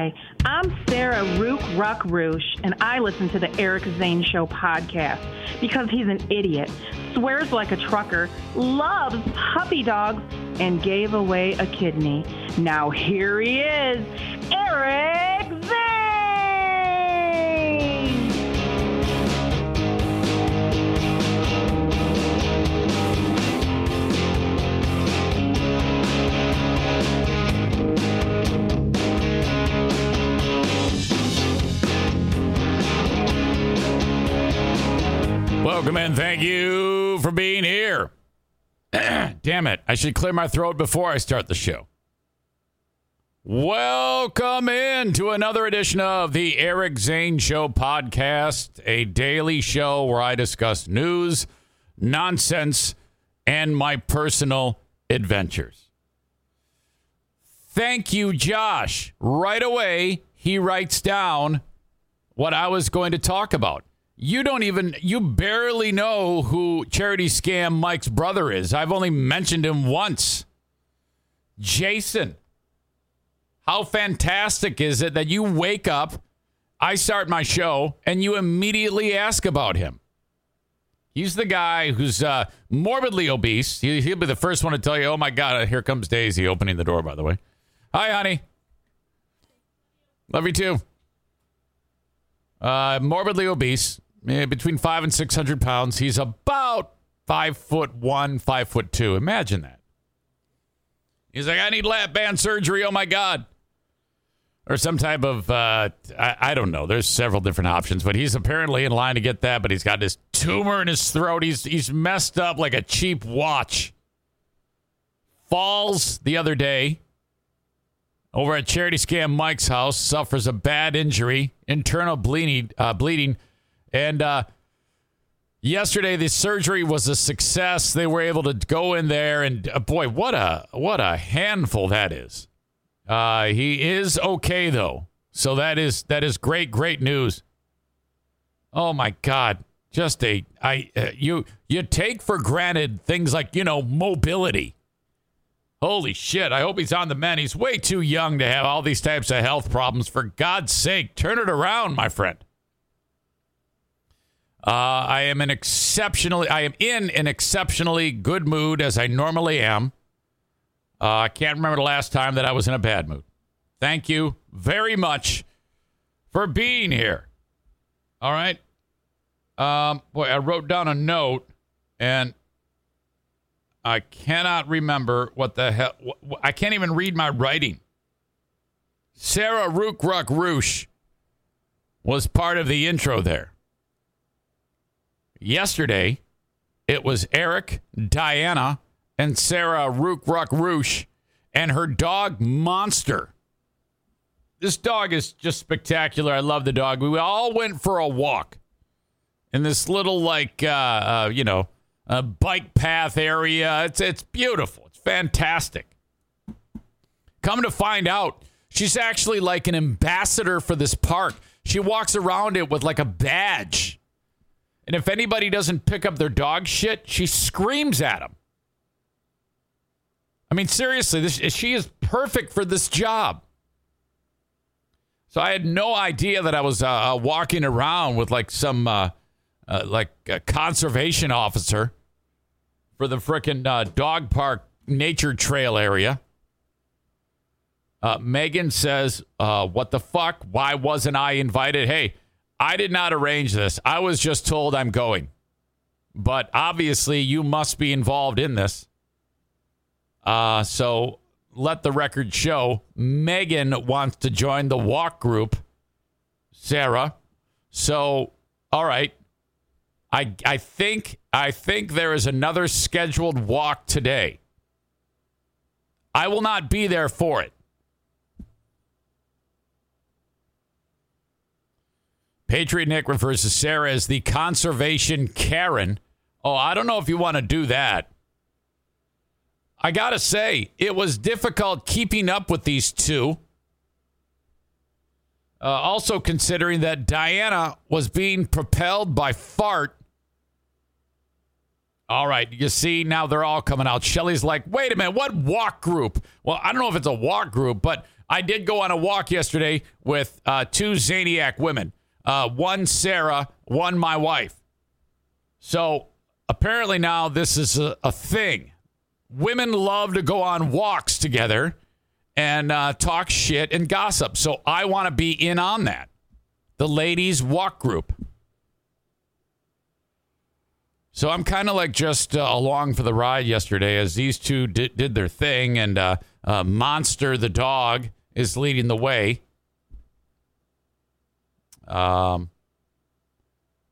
Hi, I'm Sarah Rook Ruck Ruch, and I listen to the Eric Zane Show podcast because he's an idiot, swears like a trucker, loves puppy dogs, and gave away a kidney. Now here he is, Eric Zane! Welcome and thank you for being here. Damn it. I should clear my throat before I start the show. Welcome in to another edition of the Eric Zane Show podcast, a daily show where I discuss news, nonsense, and my personal adventures. Thank you, Josh. Right away, he writes down what I was going to talk about. You don't even, you barely know who charity scam Mike's brother is. I've only mentioned him once. Jason. How fantastic is it that you wake up, I start my show, and you immediately ask about him? He's the guy who's uh, morbidly obese. He, he'll be the first one to tell you, oh my God, here comes Daisy opening the door, by the way. Hi, honey. Love you too. Uh, morbidly obese, between five and six hundred pounds. He's about five foot one, five foot two. Imagine that. He's like, I need lap band surgery. Oh my god, or some type of uh, I, I don't know. There's several different options, but he's apparently in line to get that. But he's got this tumor in his throat. He's he's messed up like a cheap watch. Falls the other day over at charity scam Mike's house, suffers a bad injury, internal bleeding, uh, bleeding, and uh, yesterday the surgery was a success. They were able to go in there, and uh, boy, what a what a handful that is. Uh, he is okay though, so that is that is great, great news. Oh my God, just a I uh, you you take for granted things like you know mobility. Holy shit, I hope he's on the mend. He's way too young to have all these types of health problems. For God's sake, turn it around, my friend. Uh, I am an exceptionally, I am in an exceptionally good mood as I normally am. Uh, I can't remember the last time that I was in a bad mood. Thank you very much for being here. All right. Um, boy, I wrote down a note and I cannot remember what the hell. I can't even read my writing. Sarah Rook Ruck Ruch was part of the intro there. Yesterday, it was Eric, Diana, and Sarah Rook Ruck Ruch and her dog Monster. This dog is just spectacular. I love the dog. We all went for a walk in this little, like, uh, uh, you know, bike path area. It's it's beautiful. It's fantastic. Come to find out, she's actually like an ambassador for this park. She walks around it with like a badge. And if anybody doesn't pick up their dog shit, she screams at them. I mean, seriously, this, she is perfect for this job. So I had no idea that I was uh, uh, walking around with like some uh, uh, like a conservation officer for the frickin' uh, dog park nature trail area. Uh, Megan says, "What the fuck? Why wasn't I invited?" Hey, I did not arrange this. I was just told I'm going, but obviously you must be involved in this. Uh, so let the record show Megan wants to join the walk group. Sarah, so all right. I I think I think there is another scheduled walk today. I will not be there for it. Patriot Nick refers to Sarah as the conservation Karen. Oh, I don't know if you want to do that. I got to say, it was difficult keeping up with these two. Uh, also, considering that Diana was being propelled by fart. All right, you see, now they're all coming out. Shelly's like, wait a minute, what walk group? Well, I don't know if it's a walk group, but I did go on a walk yesterday with uh, two Zaniac women uh, one Sarah, one my wife. So apparently now this is a, a thing. Women love to go on walks together and uh, talk shit and gossip. So I want to be in on that. The ladies' walk group. So I'm kind of like just uh, along for the ride yesterday as these two did, did their thing, and uh, uh, Monster the dog is leading the way. Um,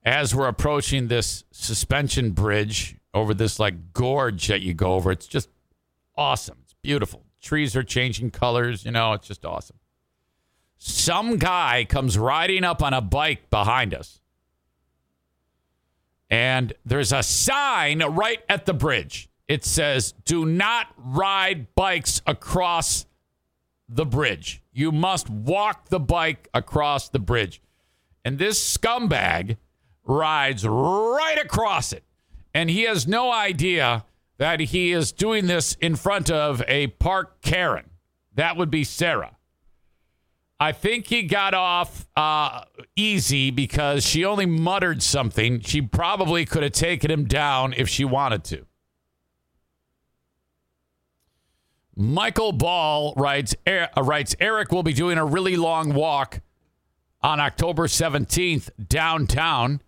as we're approaching this suspension bridge over this like gorge that you go over, it's just awesome. It's beautiful. Trees are changing colors. You know, it's just awesome. Some guy comes riding up on a bike behind us. And there's a sign right at the bridge. It says, Do not ride bikes across the bridge. You must walk the bike across the bridge. And this scumbag rides right across it. And he has no idea that he is doing this in front of a park Karen. That would be Sarah. I think he got off uh, easy because she only muttered something. She probably could have taken him down if she wanted to. Michael Ball writes, er, writes Eric will be doing a really long walk on October 17th downtown,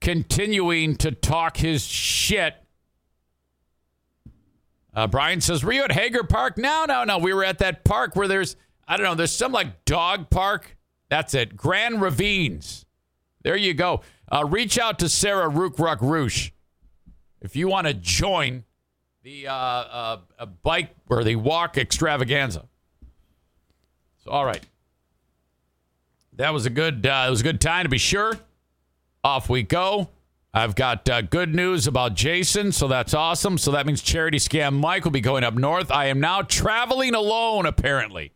continuing to talk his shit. Uh, Brian says, Were you at Hager Park? No, no, no. We were at that park where there's, I don't know, there's some like dog park. That's it. Grand Ravines. There you go. Uh, reach out to Sarah Rookruck Ruch if you want to join the uh, uh, bike or the walk extravaganza. So, all right, that was a good. Uh, it was a good time to be sure. Off we go. I've got uh, good news about Jason, so that's awesome. So that means charity scam Mike will be going up north. I am now traveling alone, apparently.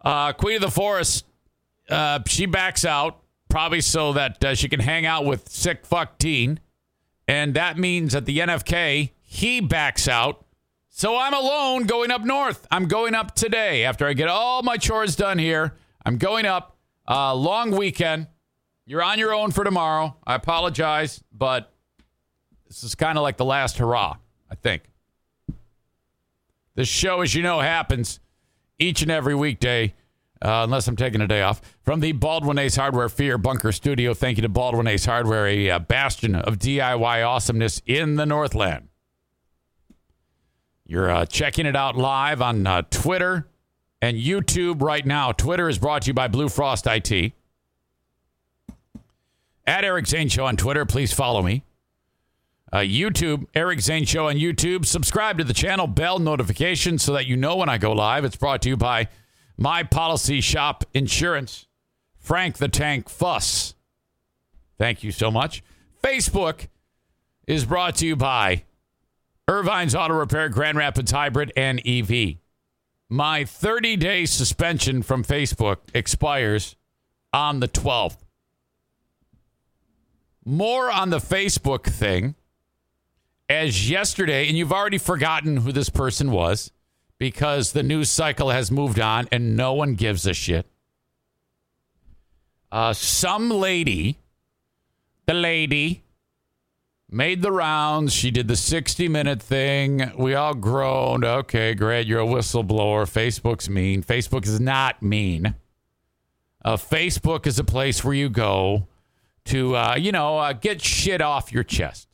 Uh, Queen of the Forest, uh, she backs out, probably so that uh, she can hang out with sick fuck teen. And that means that the NFK, he backs out. So I'm alone going up north. I'm going up today after I get all my chores done here. I'm going up. Uh, long weekend. You're on your own for tomorrow. I apologize, but this is kind of like the last hurrah, I think. This show, as you know, happens each and every weekday uh, unless I'm taking a day off. From the Baldwin Ace Hardware Fear Bunker Studio, thank you to Baldwin Ace Hardware, a uh, bastion of DIY awesomeness in the Northland. You're uh, checking it out live on uh, Twitter and YouTube right now. Twitter is brought to you by Blue Frost IT. At Eric Zane Show on Twitter, please follow me. Uh, YouTube, Eric Zane Show on YouTube. Subscribe to the channel, bell notification so that you know when I go live. It's brought to you by my Policy Shop Insurance, Frank the Tank Fuss. Thank you so much. Facebook is brought to you by Irvine's Auto Repair, Grand Rapids Hybrid, and EV. My 30 day suspension from Facebook expires on the 12th. More on the Facebook thing. As yesterday, and you've already forgotten who this person was because the news cycle has moved on and no one gives a shit. Uh, some lady, the lady, made the rounds. She did the 60 minute thing. We all groaned. Okay, great. You're a whistleblower. Facebook's mean. Facebook is not mean. Uh, Facebook is a place where you go to, uh, you know, uh, get shit off your chest.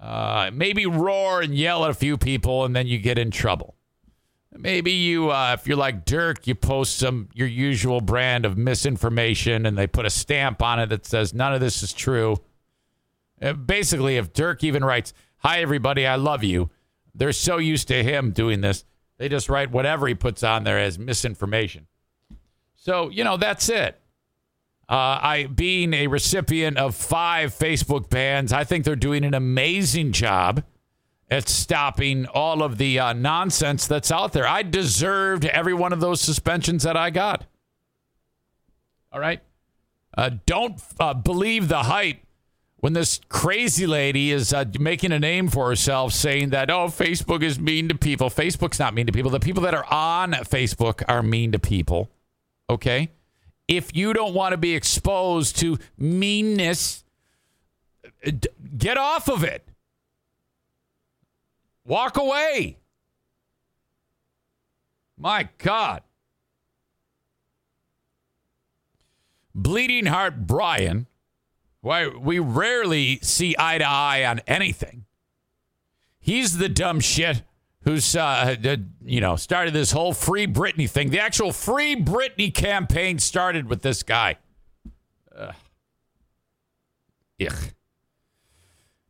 Uh, maybe roar and yell at a few people, and then you get in trouble. Maybe you, uh, if you're like Dirk, you post some your usual brand of misinformation, and they put a stamp on it that says none of this is true. Uh, basically, if Dirk even writes, "Hi everybody, I love you," they're so used to him doing this, they just write whatever he puts on there as misinformation. So you know that's it. Uh, I being a recipient of five Facebook bans, I think they're doing an amazing job at stopping all of the uh, nonsense that's out there. I deserved every one of those suspensions that I got. All right. Uh, don't uh, believe the hype when this crazy lady is uh, making a name for herself saying that, oh, Facebook is mean to people. Facebook's not mean to people. The people that are on Facebook are mean to people. Okay. If you don't want to be exposed to meanness, get off of it. Walk away. My God. Bleeding Heart Brian, why we rarely see eye to eye on anything. He's the dumb shit who's uh, you know started this whole free Britney thing. The actual free Britney campaign started with this guy. Uh,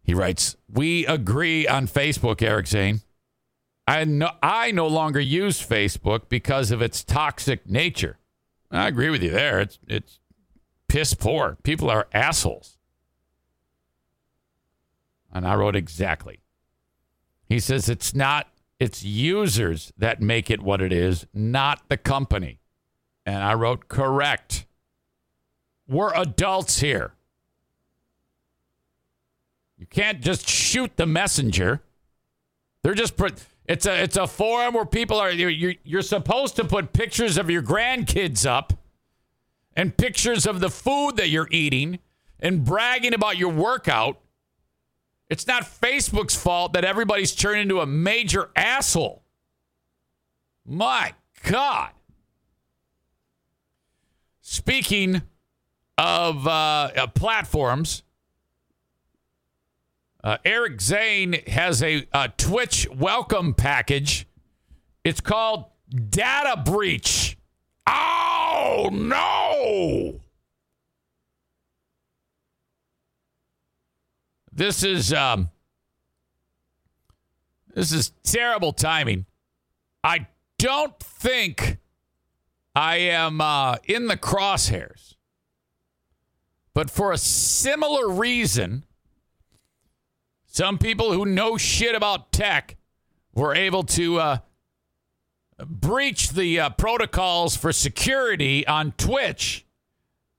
He writes, "We agree on Facebook, Eric Zane. I no, I no longer use Facebook because of its toxic nature. I agree with you there. It's it's piss poor. People are assholes." And I wrote exactly. He says it's not it's users that make it what it is, not the company. And I wrote correct. We're adults here. You can't just shoot the messenger. They're just. It's a it's a forum where people are. You're, you're supposed to put pictures of your grandkids up, and pictures of the food that you're eating, and bragging about your workout. It's not Facebook's fault that everybody's turned into a major asshole. My God. Speaking of uh, platforms, uh, Eric Zane has a, a Twitch welcome package. It's called Data Breach. Oh, no. This is um, this is terrible timing. I don't think I am uh, in the crosshairs, but for a similar reason, some people who know shit about tech were able to uh, breach the uh, protocols for security on Twitch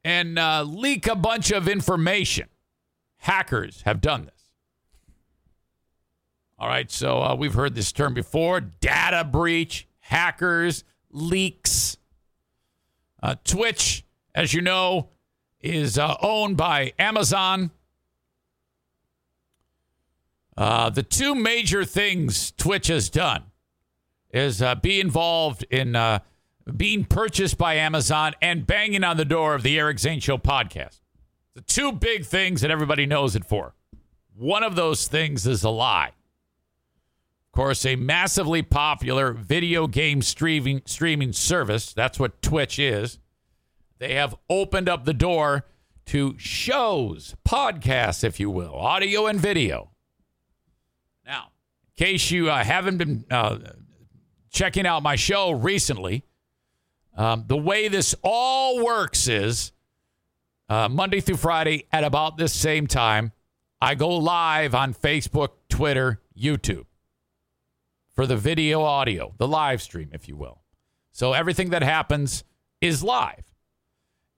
and uh, leak a bunch of information. Hackers have done this. All right, so uh, we've heard this term before data breach, hackers, leaks. Uh, Twitch, as you know, is uh, owned by Amazon. Uh, the two major things Twitch has done is uh, be involved in uh, being purchased by Amazon and banging on the door of the Eric Zane Show podcast. The two big things that everybody knows it for. One of those things is a lie. Of course, a massively popular video game streaming streaming service. That's what Twitch is. They have opened up the door to shows, podcasts, if you will, audio and video now, in case you uh, haven't been uh, checking out my show recently, um, the way this all works is uh, Monday through Friday at about this same time, I go live on Facebook, Twitter, YouTube for the video audio, the live stream, if you will. So everything that happens is live.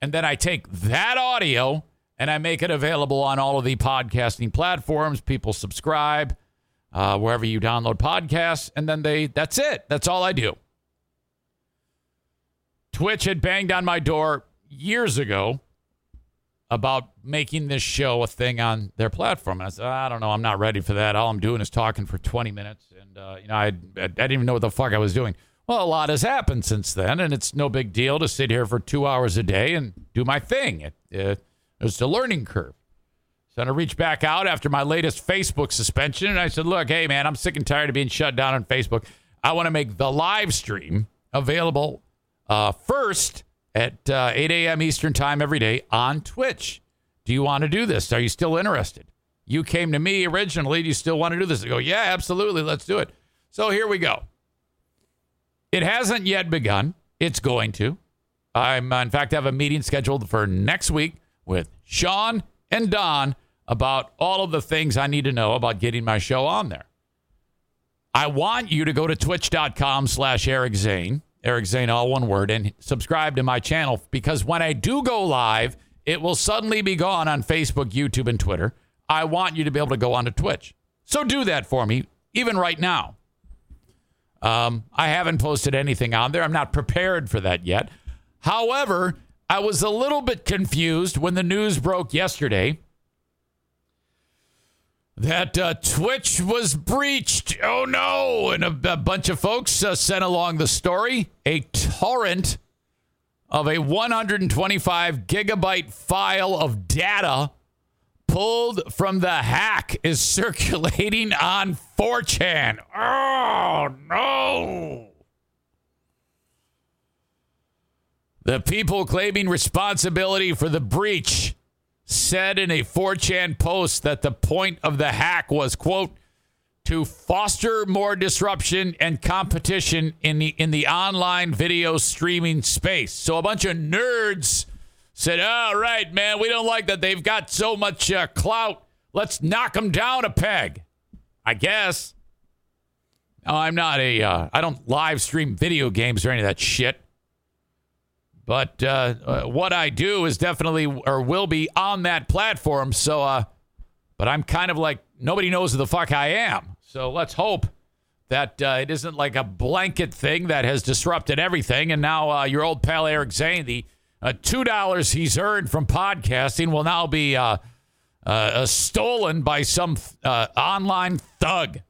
And then I take that audio and I make it available on all of the podcasting platforms. People subscribe uh, wherever you download podcasts, and then they that's it. That's all I do. Twitch had banged on my door years ago about making this show a thing on their platform. And I said, I don't know, I'm not ready for that. All I'm doing is talking for 20 minutes, and uh, you know, I, I didn't even know what the fuck I was doing. Well, a lot has happened since then, and it's no big deal to sit here for two hours a day and do my thing. It, it, it's a learning curve. So I reached back out after my latest Facebook suspension, and I said, "Look, hey man, I'm sick and tired of being shut down on Facebook. I want to make the live stream available uh, first at uh, 8 a.m. Eastern time every day on Twitch. Do you want to do this? Are you still interested? You came to me originally. Do you still want to do this? I go, yeah, absolutely. Let's do it. So here we go. It hasn't yet begun. It's going to. I'm, uh, in fact, have a meeting scheduled for next week with Sean and Don about all of the things I need to know about getting my show on there. I want you to go to twitch.com slash Eric Zane, Eric Zane, all one word, and subscribe to my channel because when I do go live, it will suddenly be gone on Facebook, YouTube, and Twitter. I want you to be able to go onto Twitch. So do that for me, even right now. Um, I haven't posted anything on there. I'm not prepared for that yet. However, I was a little bit confused when the news broke yesterday that uh, Twitch was breached. Oh no! And a, a bunch of folks uh, sent along the story a torrent of a 125 gigabyte file of data pulled from the hack is circulating on 4chan. Oh no! The people claiming responsibility for the breach said in a 4chan post that the point of the hack was, quote, to foster more disruption and competition in the in the online video streaming space. So a bunch of nerds said, "All right, man, we don't like that they've got so much uh, clout. Let's knock them down a peg." I guess. I'm not a. Uh, I don't live stream video games or any of that shit. But uh, uh, what I do is definitely or will be on that platform. So, uh, but I'm kind of like nobody knows who the fuck I am. So let's hope that uh, it isn't like a blanket thing that has disrupted everything. And now uh, your old pal Eric Zane, the two dollars he's earned from podcasting, will now be stolen by some online thug.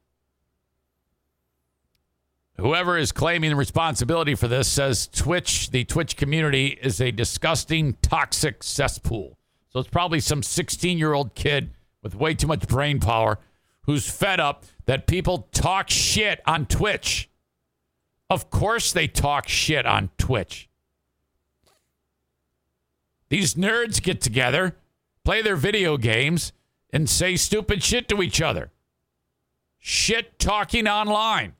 Whoever is claiming the responsibility for this says Twitch, the Twitch community, is a disgusting, toxic cesspool. So it's probably some 16 year old kid with way too much brain power who's fed up that people talk shit on Twitch. Of course, they talk shit on Twitch. These nerds get together, play their video games, and say stupid shit to each other. Shit talking online.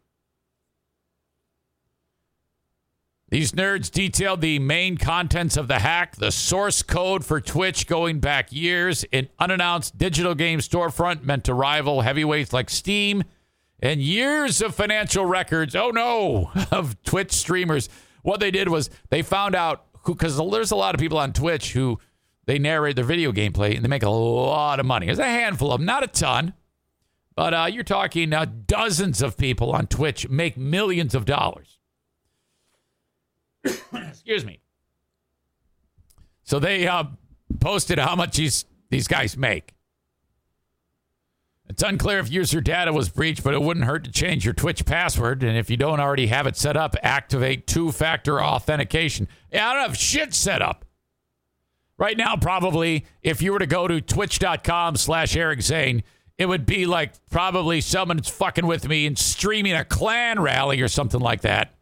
These nerds detailed the main contents of the hack, the source code for Twitch going back years, an unannounced digital game storefront meant to rival heavyweights like Steam, and years of financial records, oh no, of Twitch streamers. What they did was they found out who, because there's a lot of people on Twitch who they narrate their video gameplay and they make a lot of money. There's a handful of them, not a ton, but uh, you're talking uh, dozens of people on Twitch make millions of dollars. Excuse me. So they uh, posted how much these these guys make. It's unclear if user data was breached, but it wouldn't hurt to change your Twitch password. And if you don't already have it set up, activate two factor authentication. Yeah, I don't have shit set up. Right now, probably, if you were to go to twitch.com slash Eric Zane, it would be like probably someone's fucking with me and streaming a clan rally or something like that.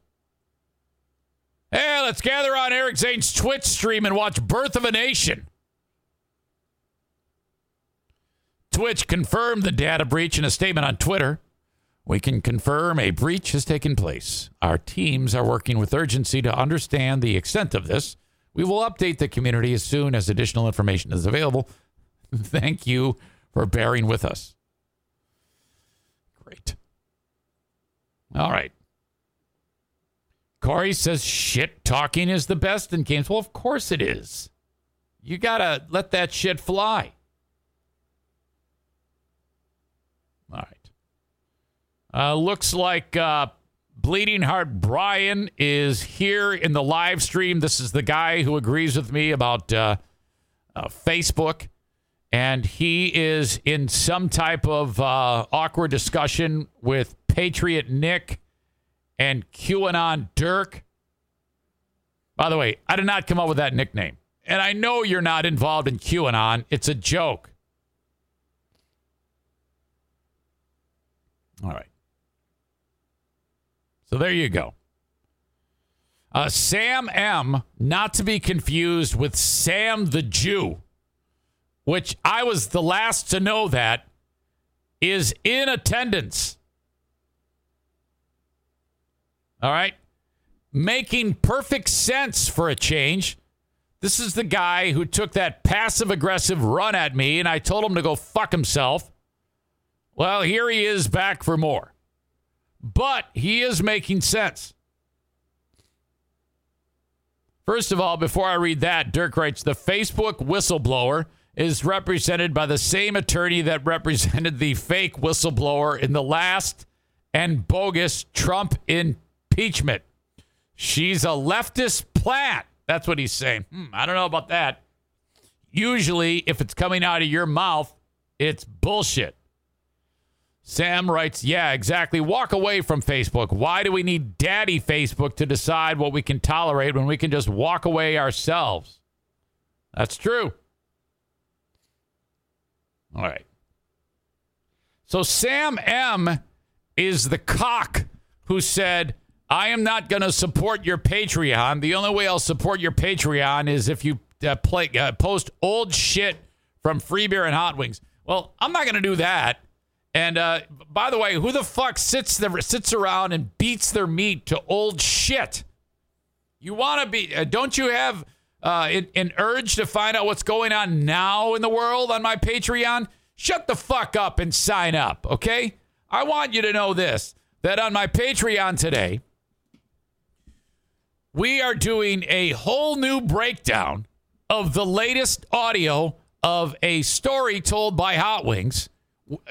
Hey, let's gather on Eric Zane's Twitch stream and watch Birth of a Nation. Twitch confirmed the data breach in a statement on Twitter. We can confirm a breach has taken place. Our teams are working with urgency to understand the extent of this. We will update the community as soon as additional information is available. Thank you for bearing with us. Great. All right. Corey says shit talking is the best in games. Well, of course it is. You got to let that shit fly. All right. Uh, looks like uh, Bleeding Heart Brian is here in the live stream. This is the guy who agrees with me about uh, uh Facebook. And he is in some type of uh, awkward discussion with Patriot Nick and QAnon Dirk. By the way, I did not come up with that nickname. And I know you're not involved in QAnon. It's a joke. All right. So there you go. Uh, Sam M, not to be confused with Sam the Jew, which I was the last to know that, is in attendance. All right. making perfect sense for a change. This is the guy who took that passive aggressive run at me, and I told him to go fuck himself. Well, here he is back for more. But he is making sense. First of all, before I read that, Dirk writes the Facebook whistleblower is represented by the same attorney that represented the fake whistleblower in the last and bogus Trump impeachment. She's a leftist plant. That's what he's saying. Hmm, I don't know about that. Usually, if it's coming out of your mouth, it's bullshit. Sam writes, Yeah, exactly. Walk away from Facebook. Why do we need daddy Facebook to decide what we can tolerate when we can just walk away ourselves? That's true. All right. So Sam M is the cock who said, I am not going to support your Patreon. The only way I'll support your Patreon is if you uh, play, uh, post old shit from Free Beer and Hot Wings. Well, I'm not going to do that. And uh, by the way, who the fuck sits sits around and beats their meat to old shit? You want to be? Uh, don't you have uh, an, an urge to find out what's going on now in the world on my Patreon? Shut the fuck up and sign up, okay? I want you to know this: that on my Patreon today, we are doing a whole new breakdown of the latest audio of a story told by Hot Wings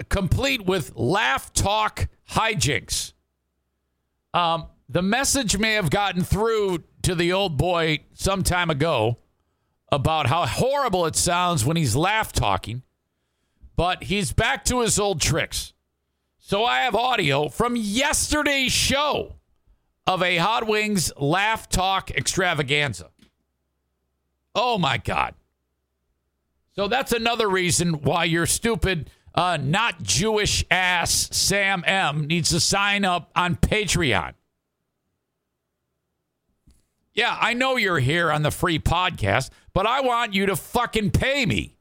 complete with laugh talk hijinks. Um, the message may have gotten through to the old boy some time ago about how horrible it sounds when he's laugh talking, but he's back to his old tricks. So I have audio from yesterday's show of a Hot Wings laugh talk extravaganza. Oh my God. So that's another reason why you're stupid uh, not Jewish ass Sam M needs to sign up on Patreon. Yeah, I know you're here on the free podcast, but I want you to fucking pay me.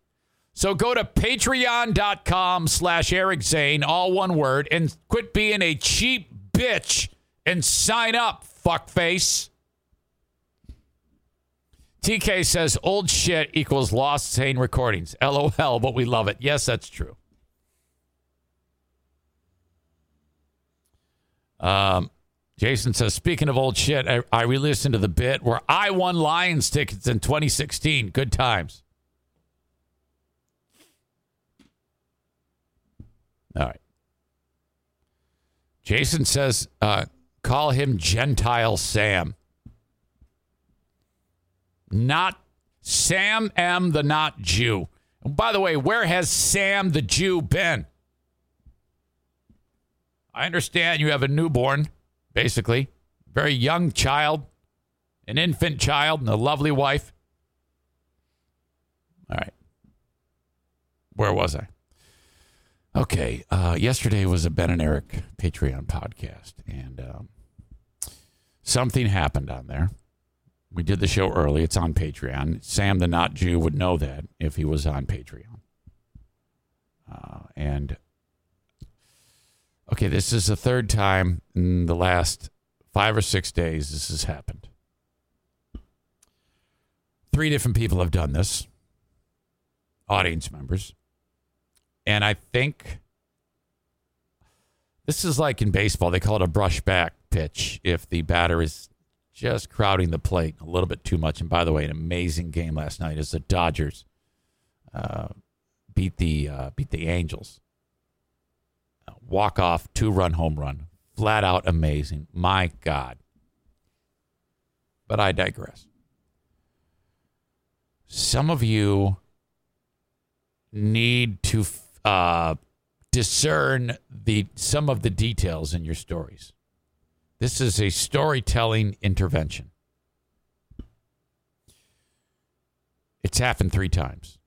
So go to patreon.com slash Eric Zane, all one word, and quit being a cheap bitch and sign up, fuckface. TK says old shit equals lost Zane recordings. LOL, but we love it. Yes, that's true. Um, Jason says, speaking of old shit, I, I re listened to the bit where I won Lions tickets in 2016. Good times. All right. Jason says, uh, call him Gentile Sam. Not Sam M, the not Jew. By the way, where has Sam the Jew been? I understand you have a newborn, basically, very young child, an infant child, and a lovely wife. All right. Where was I? Okay. Uh, yesterday was a Ben and Eric Patreon podcast, and um, something happened on there. We did the show early. It's on Patreon. Sam, the not Jew, would know that if he was on Patreon. Uh, and Okay, this is the third time in the last five or six days this has happened. Three different people have done this, audience members. And I think this is like in baseball, they call it a brush back pitch if the batter is just crowding the plate a little bit too much. And by the way, an amazing game last night as the Dodgers uh, beat the uh, beat the Angels walk off two run home run. Flat out amazing. My God. But I digress. Some of you need to uh, discern the some of the details in your stories. This is a storytelling intervention. It's happened three times.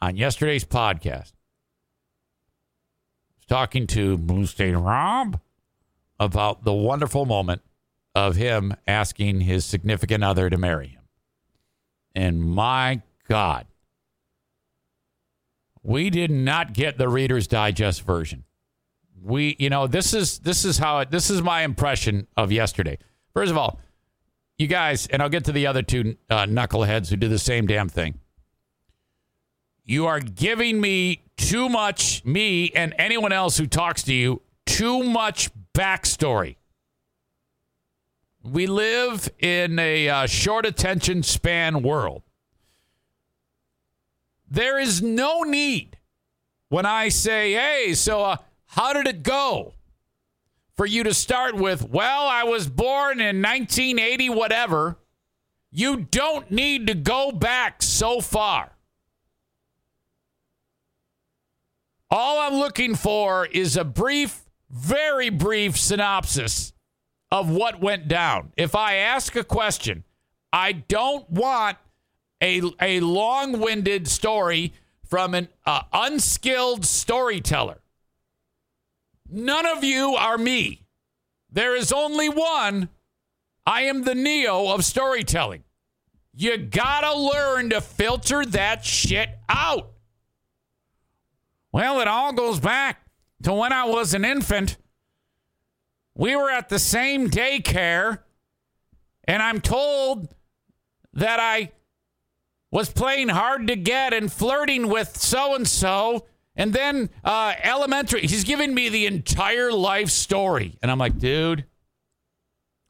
on yesterday's podcast. I was talking to Blue State Rob about the wonderful moment of him asking his significant other to marry him. And my God, we did not get the Reader's Digest version. We, you know, this is this is how it. This is my impression of yesterday. First of all, you guys, and I'll get to the other two uh, knuckleheads who do the same damn thing. You are giving me too much, me and anyone else who talks to you, too much backstory. We live in a uh, short attention span world. There is no need when I say, hey, so uh, how did it go? For you to start with, well, I was born in 1980, whatever. You don't need to go back so far. All I'm looking for is a brief, very brief synopsis of what went down. If I ask a question, I don't want a, a long winded story from an uh, unskilled storyteller. None of you are me. There is only one. I am the Neo of storytelling. You gotta learn to filter that shit out. Well, it all goes back to when I was an infant. We were at the same daycare, and I'm told that I was playing hard to get and flirting with so and so. And then uh, elementary, he's giving me the entire life story. And I'm like, dude,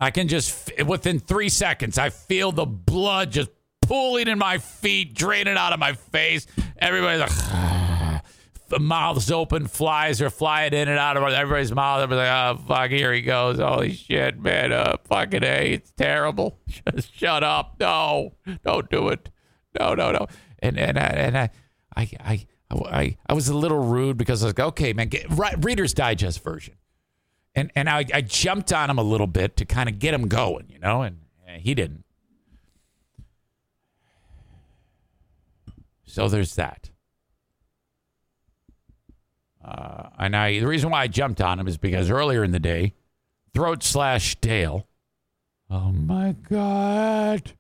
I can just, within three seconds, I feel the blood just pooling in my feet, draining out of my face. Everybody's like, the mouths open, flies are flying in and out of everybody's mouth. Everybody's like, oh, fuck, here he goes. Holy shit, man. Uh, fucking A, it's terrible. Just shut up. No, don't do it. No, no, no. And, and, I, and I, I, I, I, I was a little rude because I was like, okay, man, get, Reader's Digest version. And, and I, I jumped on him a little bit to kind of get him going, you know, and he didn't. So there's that. Uh, and I, the reason why I jumped on him is because earlier in the day, throat slash Dale. Oh my God.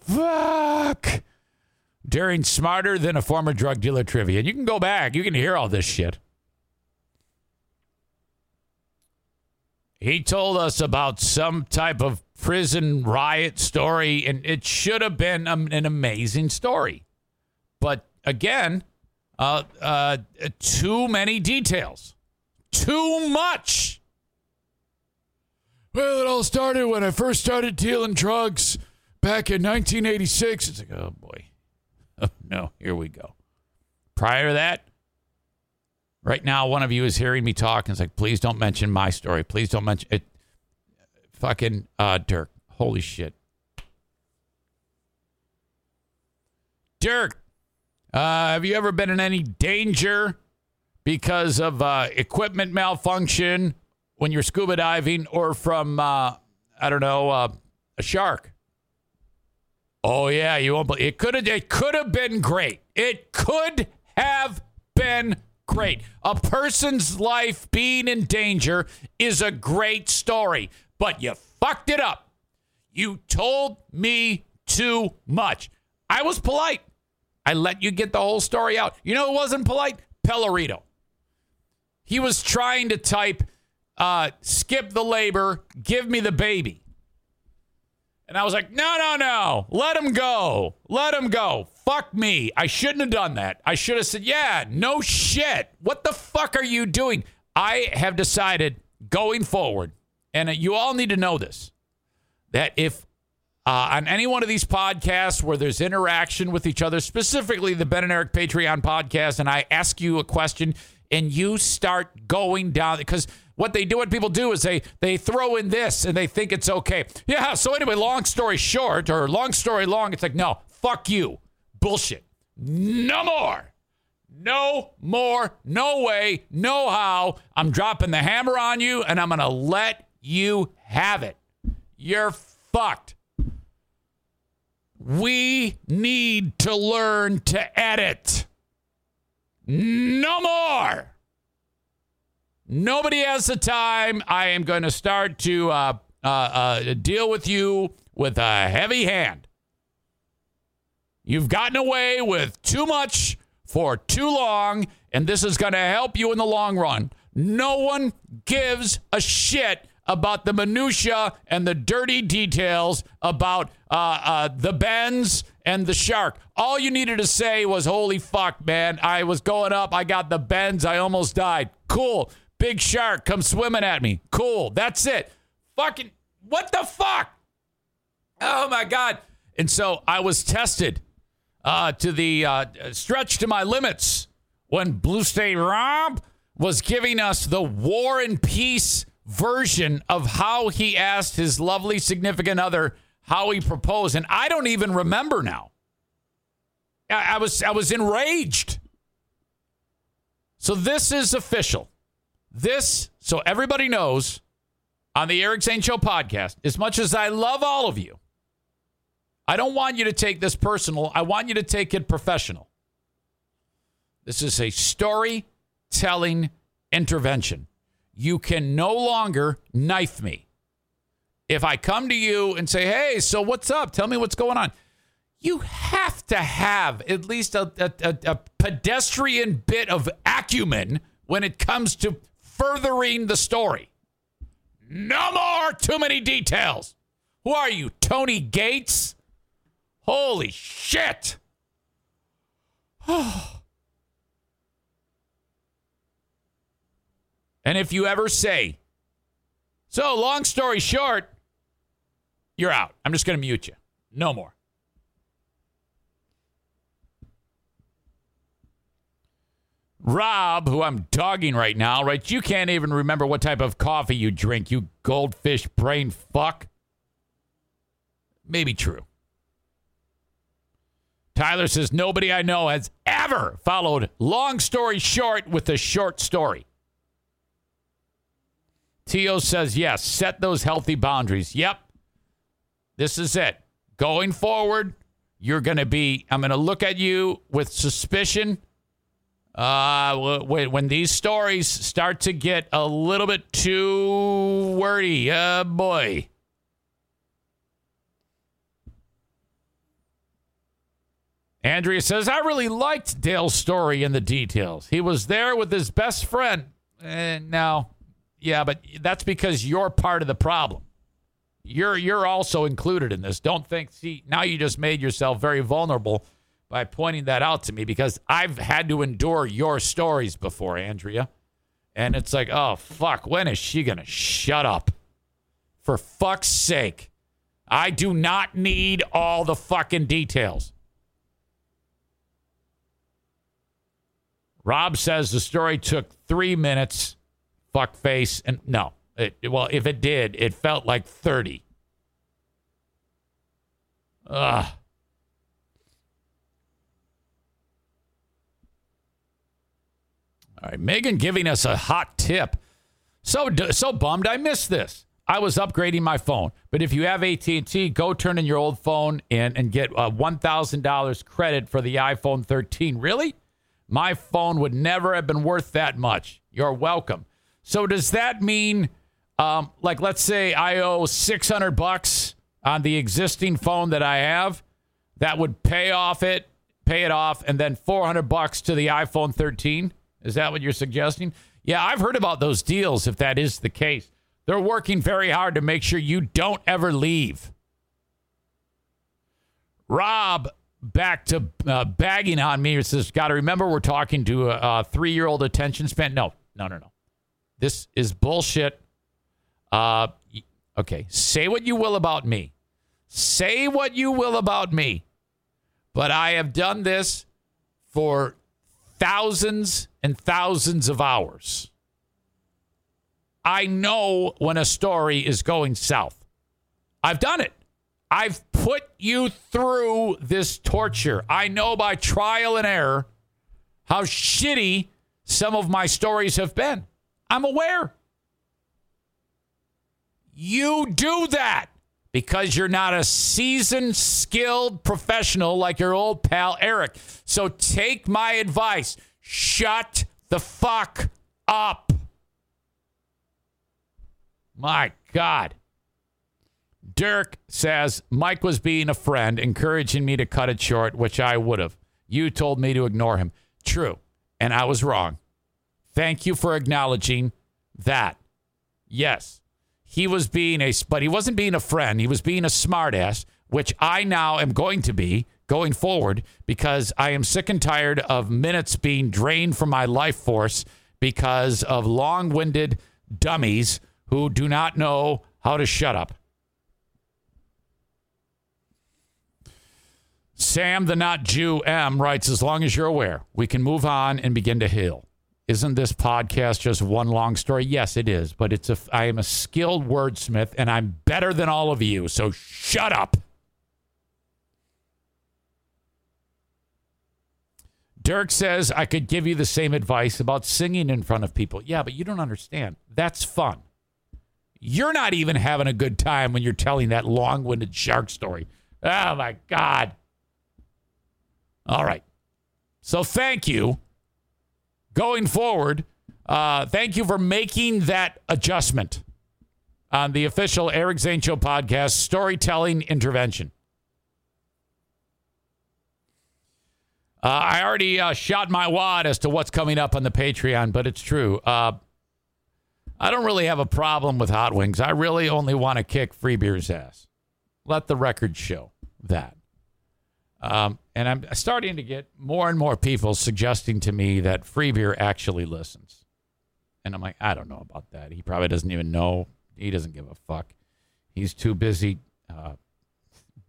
Fuck. Daring smarter than a former drug dealer trivia. And you can go back, you can hear all this shit. He told us about some type of prison riot story, and it should have been an amazing story. But again, uh, uh, too many details. Too much. Well, it all started when I first started dealing drugs back in 1986. It's like, oh boy. No, here we go. Prior to that, right now, one of you is hearing me talk and it's like, please don't mention my story. Please don't mention it. Fucking uh, Dirk. Holy shit. Dirk, uh, have you ever been in any danger because of uh, equipment malfunction when you're scuba diving or from, uh, I don't know, uh, a shark? Oh yeah, you won't. Believe, it could have. It could have been great. It could have been great. A person's life being in danger is a great story, but you fucked it up. You told me too much. I was polite. I let you get the whole story out. You know who wasn't polite? Pellerito. He was trying to type, uh, skip the labor, give me the baby. And I was like, no, no, no. Let him go. Let him go. Fuck me. I shouldn't have done that. I should have said, yeah, no shit. What the fuck are you doing? I have decided going forward, and you all need to know this, that if uh, on any one of these podcasts where there's interaction with each other, specifically the Ben and Eric Patreon podcast, and I ask you a question and you start going down because what they do, what people do is they they throw in this and they think it's okay. Yeah. So anyway, long story short, or long story long, it's like no, fuck you, bullshit, no more. No more, no way, no how. I'm dropping the hammer on you and I'm going to let you have it. You're fucked. We need to learn to edit. No more. Nobody has the time. I am going to start to uh, uh, uh, deal with you with a heavy hand. You've gotten away with too much for too long, and this is going to help you in the long run. No one gives a shit about the minutia and the dirty details about uh, uh, the bends and the shark. All you needed to say was, "Holy fuck, man! I was going up. I got the bends. I almost died. Cool. Big shark come swimming at me. Cool. That's it. Fucking what the fuck? Oh my god!" And so I was tested uh, to the uh, stretch to my limits when Blue State Rob was giving us the war and peace version of how he asked his lovely significant other how he proposed, and I don't even remember now. I, I was I was enraged. So this is official. This, so everybody knows, on the Eric Zane Show podcast, as much as I love all of you, I don't want you to take this personal. I want you to take it professional. This is a storytelling intervention. You can no longer knife me. If I come to you and say, hey, so what's up? Tell me what's going on. You have to have at least a, a, a, a pedestrian bit of acumen when it comes to furthering the story. No more too many details. Who are you, Tony Gates? Holy shit. and if you ever say, so long story short, you're out. I'm just going to mute you. No more. Rob, who I'm dogging right now, right? You can't even remember what type of coffee you drink, you goldfish brain fuck. Maybe true. Tyler says nobody I know has ever followed long story short with a short story. Tio says yes, set those healthy boundaries. Yep. This is it. Going forward, you're going to be, I'm going to look at you with suspicion. Uh, when, when these stories start to get a little bit too wordy, uh, boy. Andrea says, I really liked Dale's story and the details. He was there with his best friend. And now, yeah, but that's because you're part of the problem. You're you're also included in this. Don't think see, now you just made yourself very vulnerable by pointing that out to me because I've had to endure your stories before, Andrea. And it's like, oh fuck, when is she gonna shut up? For fuck's sake. I do not need all the fucking details. Rob says the story took three minutes. Fuck face. And no, it, well, if it did, it felt like 30. Ugh. All right, Megan giving us a hot tip. So so bummed I missed this. I was upgrading my phone, but if you have AT&T, go turn in your old phone in and get a $1,000 credit for the iPhone 13. Really? My phone would never have been worth that much. You're welcome. So does that mean um, like let's say I owe 600 bucks on the existing phone that I have, that would pay off it, pay it off and then 400 bucks to the iPhone 13? Is that what you're suggesting? Yeah, I've heard about those deals if that is the case. They're working very hard to make sure you don't ever leave. Rob, back to uh, bagging on me, says, Got to remember we're talking to a, a three year old attention span. No, no, no, no. This is bullshit. Uh, okay, say what you will about me. Say what you will about me. But I have done this for thousands and thousands of hours. I know when a story is going south. I've done it. I've put you through this torture. I know by trial and error how shitty some of my stories have been. I'm aware. You do that because you're not a seasoned, skilled professional like your old pal Eric. So take my advice shut the fuck up. My God. Dirk says Mike was being a friend, encouraging me to cut it short, which I would have. You told me to ignore him. True. And I was wrong. Thank you for acknowledging that. Yes, he was being a, but he wasn't being a friend. He was being a smartass, which I now am going to be going forward because I am sick and tired of minutes being drained from my life force because of long winded dummies who do not know how to shut up. Sam the Not Jew M writes, as long as you're aware, we can move on and begin to heal. Isn't this podcast just one long story? Yes, it is, but it's a I am a skilled wordsmith and I'm better than all of you, so shut up. Dirk says I could give you the same advice about singing in front of people. Yeah, but you don't understand. That's fun. You're not even having a good time when you're telling that long-winded shark story. Oh my god. All right. So thank you. Going forward, uh, thank you for making that adjustment on the official Eric Zane Show podcast storytelling intervention. Uh, I already uh, shot my wad as to what's coming up on the Patreon, but it's true. Uh, I don't really have a problem with hot wings. I really only want to kick free beer's ass. Let the record show that. Um, and I'm starting to get more and more people suggesting to me that free beer actually listens. And I'm like, I don't know about that. He probably doesn't even know. He doesn't give a fuck. He's too busy uh,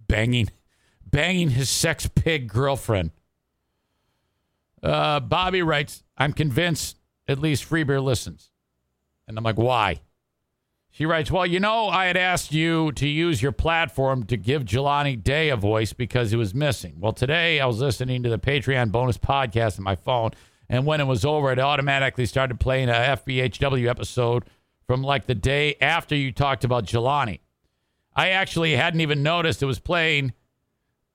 banging, banging his sex pig girlfriend. Uh, Bobbi writes, I'm convinced at least free beer listens. And I'm like, why? She writes, Well, you know, I had asked you to use your platform to give Jelani Day a voice because he was missing. Well, today I was listening to the Patreon bonus podcast on my phone, and when it was over, it automatically started playing a FBHW episode from like the day after you talked about Jelani. I actually hadn't even noticed it was playing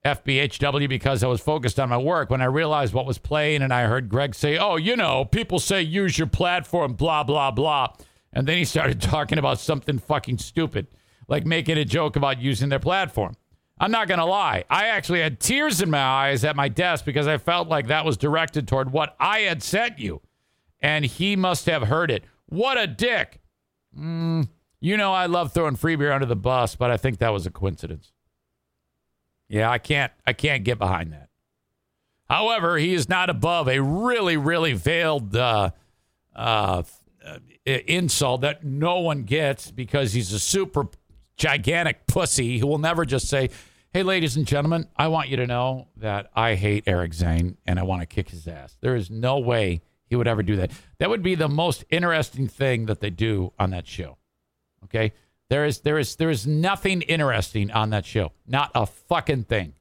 FBHW because I was focused on my work. When I realized what was playing and I heard Greg say, Oh, you know, people say use your platform, blah, blah, blah. And then he started talking about something fucking stupid, like making a joke about using their platform. I'm not going to lie. I actually had tears in my eyes at my desk because I felt like that was directed toward what I had sent you. And he must have heard it. What a dick. Mm, you know, I love throwing free beer under the bus, but I think that was a coincidence. Yeah, I can't I can't get behind that. However, he is not above a really, really veiled uh, uh, insult that no one gets because he's a super gigantic pussy who will never just say, Hey, ladies and gentlemen, I want you to know that I hate Eric Zane and I want to kick his ass. There is no way he would ever do that. That would be the most interesting thing that they do on that show. Okay? There is there is there is nothing interesting on that show. Not a fucking thing.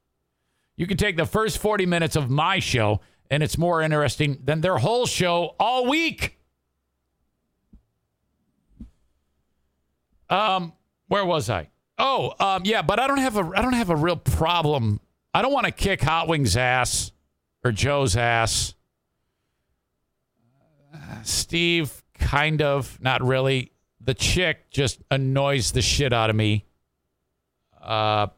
You can take the first 40 minutes of my show and it's more interesting than their whole show all week. Um, where was I? Oh, um, yeah, but I don't have a I don't have a real problem. I don't want to kick Hot Wings ass or Joe's ass. Steve, kind of, not really. The chick just annoys the shit out of me. Uh,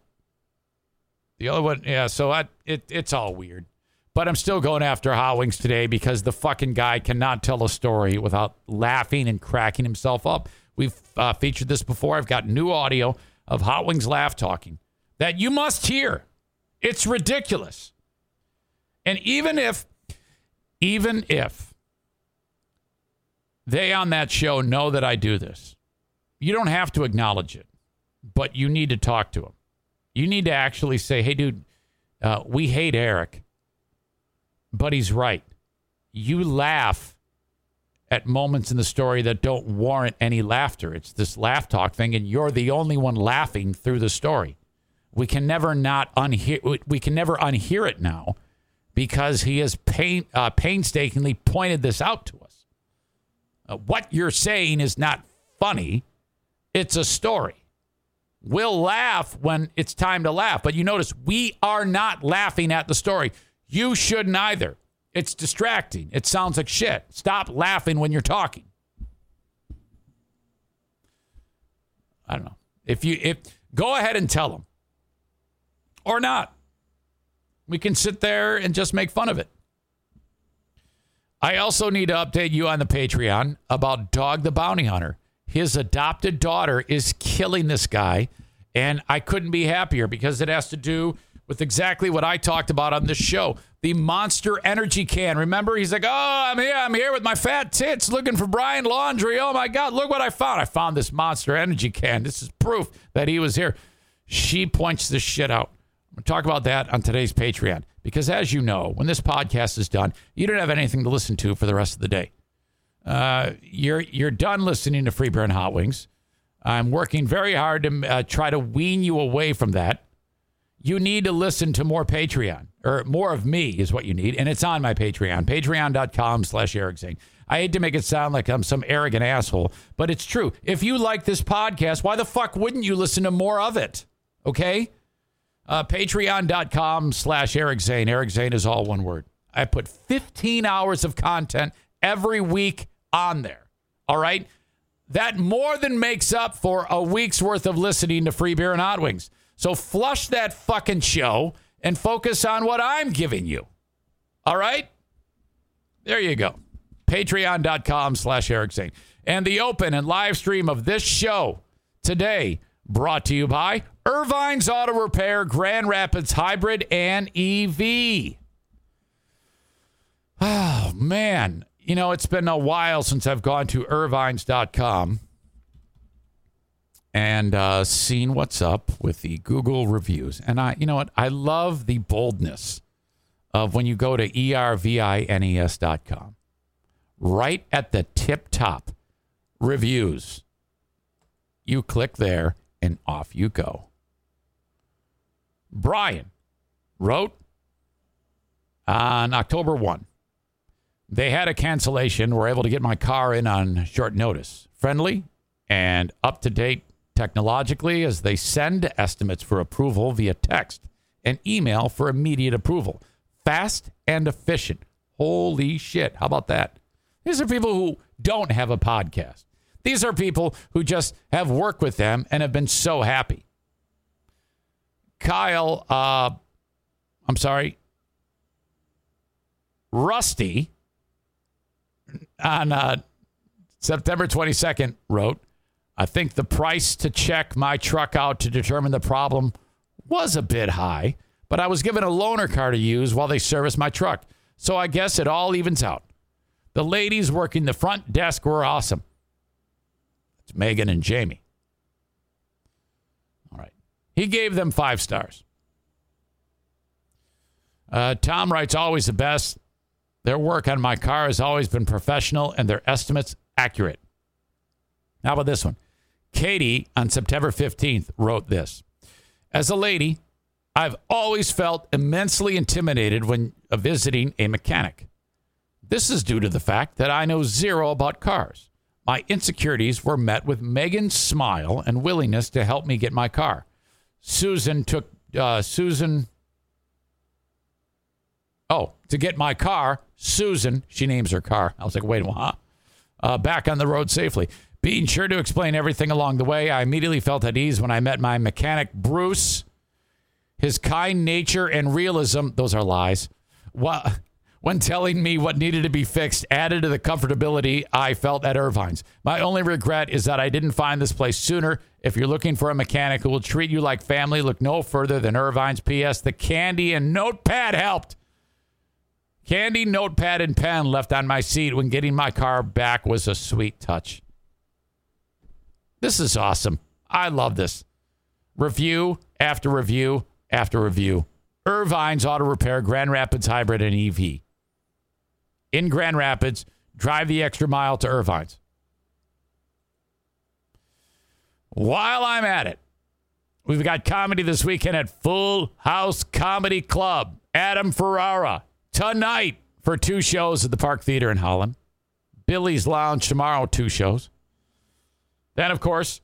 the other one, yeah. So I, it, it's all weird, but I'm still going after Hot Wings today because the fucking guy cannot tell a story without laughing and cracking himself up. We've uh, featured this before. I've got new audio of Hot Wings laugh talking that you must hear. It's ridiculous. And even if, even if they on that show know that I do this, you don't have to acknowledge it, but you need to talk to them. You need to actually say, hey, dude, uh, we hate Eric, but he's right. You laugh at moments in the story that don't warrant any laughter. It's this laugh talk thing, and you're the only one laughing through the story. We can never not unhear. We can never unhear it now because he has pain, uh, painstakingly pointed this out to us. Uh, what you're saying is not funny; it's a story. We'll laugh when it's time to laugh, but you notice we are not laughing at the story. You shouldn't either. It's distracting. It sounds like shit. Stop laughing when you're talking. I don't know. If you if go ahead and tell them or not. We can sit there and just make fun of it. I also need to update you on the Patreon about Dog the Bounty Hunter. His adopted daughter is killing this guy, and I couldn't be happier because it has to do with exactly what I talked about on this show the Monster Energy Can. Remember, he's like, Oh, I'm here. I'm here with my fat tits looking for Brian Laundrie. Oh my God, look what I found. I found this Monster Energy Can. This is proof that he was here. She points this shit out. I'm going to talk about that on today's Patreon because, as you know, when this podcast is done, you don't have anything to listen to for the rest of the day. Uh, you're you're done listening to Free and Hot Wings. I'm working very hard to uh, try to wean you away from that you need to listen to more Patreon or more of me is what you need. And it's on my Patreon, patreon.com slash Eric Zane. I hate to make it sound like I'm some arrogant asshole, but it's true. If you like this podcast, why the fuck wouldn't you listen to more of it? Okay? Uh, patreon.com slash Eric Zane. Eric Zane is all one word. I put 15 hours of content every week on there. All right? That more than makes up for a week's worth of listening to Free Beer and Hot Wings. So flush that fucking show and focus on what I'm giving you. All right? There you go. Patreon.com slash Eric Zane. And the open and live stream of this show today brought to you by Irvine's Auto Repair, Grand Rapids Hybrid and EV. Oh, ah, man. You know, it's been a while since I've gone to irvines.com and uh, seen what's up with the Google reviews. And I, you know what? I love the boldness of when you go to irvines.com. Right at the tip top, reviews. You click there and off you go. Brian wrote on October 1. They had a cancellation. Were able to get my car in on short notice. Friendly and up to date technologically as they send estimates for approval via text and email for immediate approval. Fast and efficient. Holy shit. How about that? These are people who don't have a podcast. These are people who just have worked with them and have been so happy. Kyle, uh, I'm sorry, Rusty on uh, September 22nd wrote, I think the price to check my truck out to determine the problem was a bit high, but I was given a loaner car to use while they serviced my truck. So I guess it all evens out. The ladies working the front desk were awesome. It's Megan and Jamie. All right. He gave them five stars. Uh, Tom writes, always the best. Their work on my car has always been professional and their estimates accurate. How about this one? Katie on September 15th wrote this As a lady, I've always felt immensely intimidated when visiting a mechanic. This is due to the fact that I know zero about cars. My insecurities were met with Megan's smile and willingness to help me get my car. Susan took uh, Susan. Oh, to get my car, Susan. She names her car. I was like, wait minute, huh? Uh, back on the road safely. Being sure to explain everything along the way, I immediately felt at ease when I met my mechanic, Bruce. His kind nature and realism, those are lies, when telling me what needed to be fixed, added to the comfortability I felt at Irvine's. My only regret is that I didn't find this place sooner. If you're looking for a mechanic who will treat you like family, look no further than Irvine's. P.S. The candy and notepad helped. Candy, notepad, and pen left on my seat when getting my car back was a sweet touch. This is awesome. I love this. Review after review after review. Irvine's Auto Repair, Grand Rapids Hybrid and EV. In Grand Rapids, drive the extra mile to Irvine's. While I'm at it, we've got comedy this weekend at Full House Comedy Club. Adam Ferrara tonight for two shows at the Park Theater in Holland. Billy's Lounge tomorrow, two shows. Then, of course,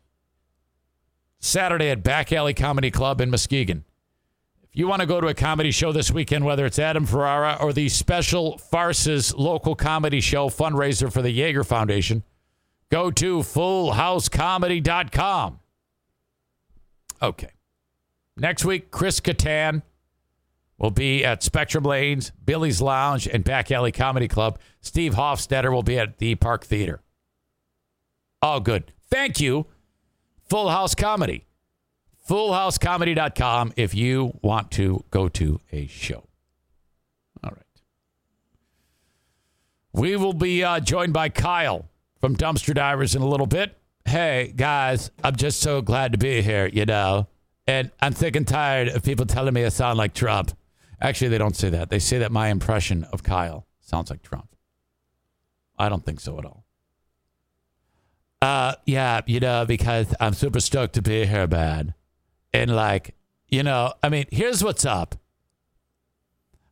Saturday at Back Alley Comedy Club in Muskegon. If you want to go to a comedy show this weekend, whether it's Adam Ferrara or the Special Farces local comedy show fundraiser for the Jaeger Foundation, go to fullhousecomedy.com. Okay. Next week, Chris Kattan, will be at Spectrum Lanes, Billy's Lounge, and Back Alley Comedy Club. Steve Hofstetter will be at the Park Theater. Oh, good. Thank you, Full House Comedy. FullHouseComedy.com if you want to go to a show. All right. We will be uh, joined by Kyle from Dumpster Divers in a little bit. Hey, guys, I'm just so glad to be here, you know. And I'm sick and tired of people telling me I sound like Trump. Actually, they don't say that. They say that my impression of Kyle sounds like Trump. I don't think so at all. Uh, yeah, you know, because I'm super stoked to be here, man. And like, you know, I mean, here's what's up.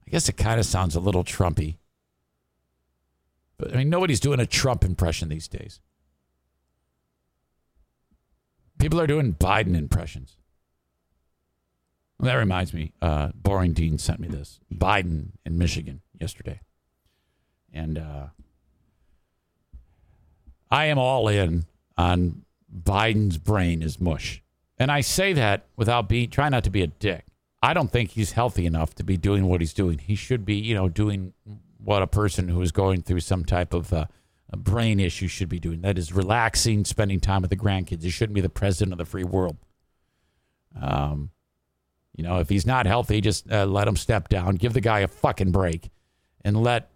I guess it kind of sounds a little Trumpy. But I mean, nobody's doing a Trump impression these days. People are doing Biden impressions. Well, that reminds me, uh, Boring Dean sent me this Biden in Michigan yesterday. And uh, I am all in on Biden's brain is mush. And I say that without being, try not to be a dick. I don't think he's healthy enough to be doing what he's doing. He should be, you know, doing what a person who is going through some type of uh, brain issue should be doing. That is relaxing, spending time with the grandkids. He shouldn't be the president of the free world. Um, you know, if he's not healthy, just uh, let him step down. Give the guy a fucking break, and let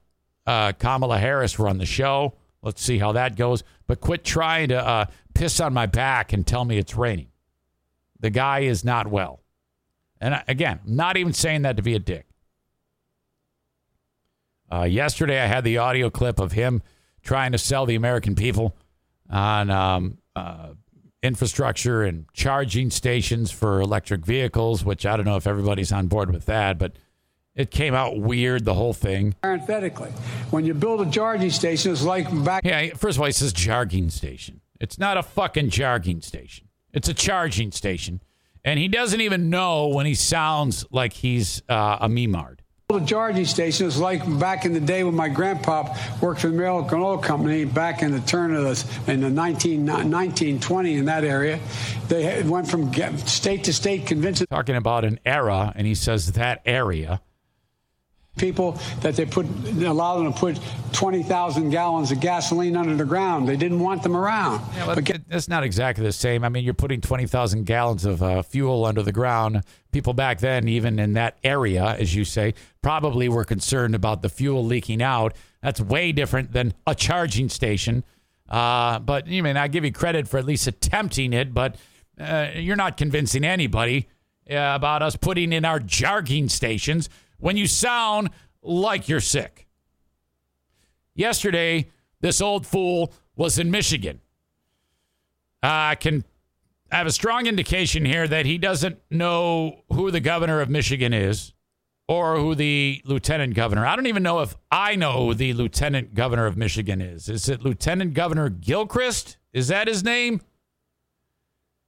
uh, Kamala Harris run the show. Let's see how that goes. But quit trying to uh, piss on my back and tell me it's raining. The guy is not well. And again, not even saying that to be a dick. Uh, yesterday, I had the audio clip of him trying to sell the American people on um, uh, infrastructure and charging stations for electric vehicles, which I don't know if everybody's on board with that, but it came out weird, the whole thing. Parenthetically, when you build a charging station, it's like back. Yeah, first of all, he says charging station. It's not a fucking charging station, it's a charging station. And he doesn't even know when he sounds like he's uh, a memard. The charging station is like back in the day when my grandpa worked for the American Oil Company back in the turn of the in the 19, 1920 in that area. They went from state to state convincing. Talking about an era, and he says that area people that they put allow them to put 20,000 gallons of gasoline under the ground. They didn't want them around. Yeah, but get, that's not exactly the same. I mean, you're putting 20,000 gallons of uh, fuel under the ground. People back then, even in that area, as you say, probably were concerned about the fuel leaking out. That's way different than a charging station. Uh, but you I mean I give you credit for at least attempting it, but uh, you're not convincing anybody uh, about us putting in our charging stations when you sound like you're sick. Yesterday, this old fool was in Michigan. I can have a strong indication here that he doesn't know who the governor of Michigan is or who the lieutenant governor. I don't even know if I know who the lieutenant governor of Michigan is. Is it Lieutenant Governor Gilchrist? Is that his name?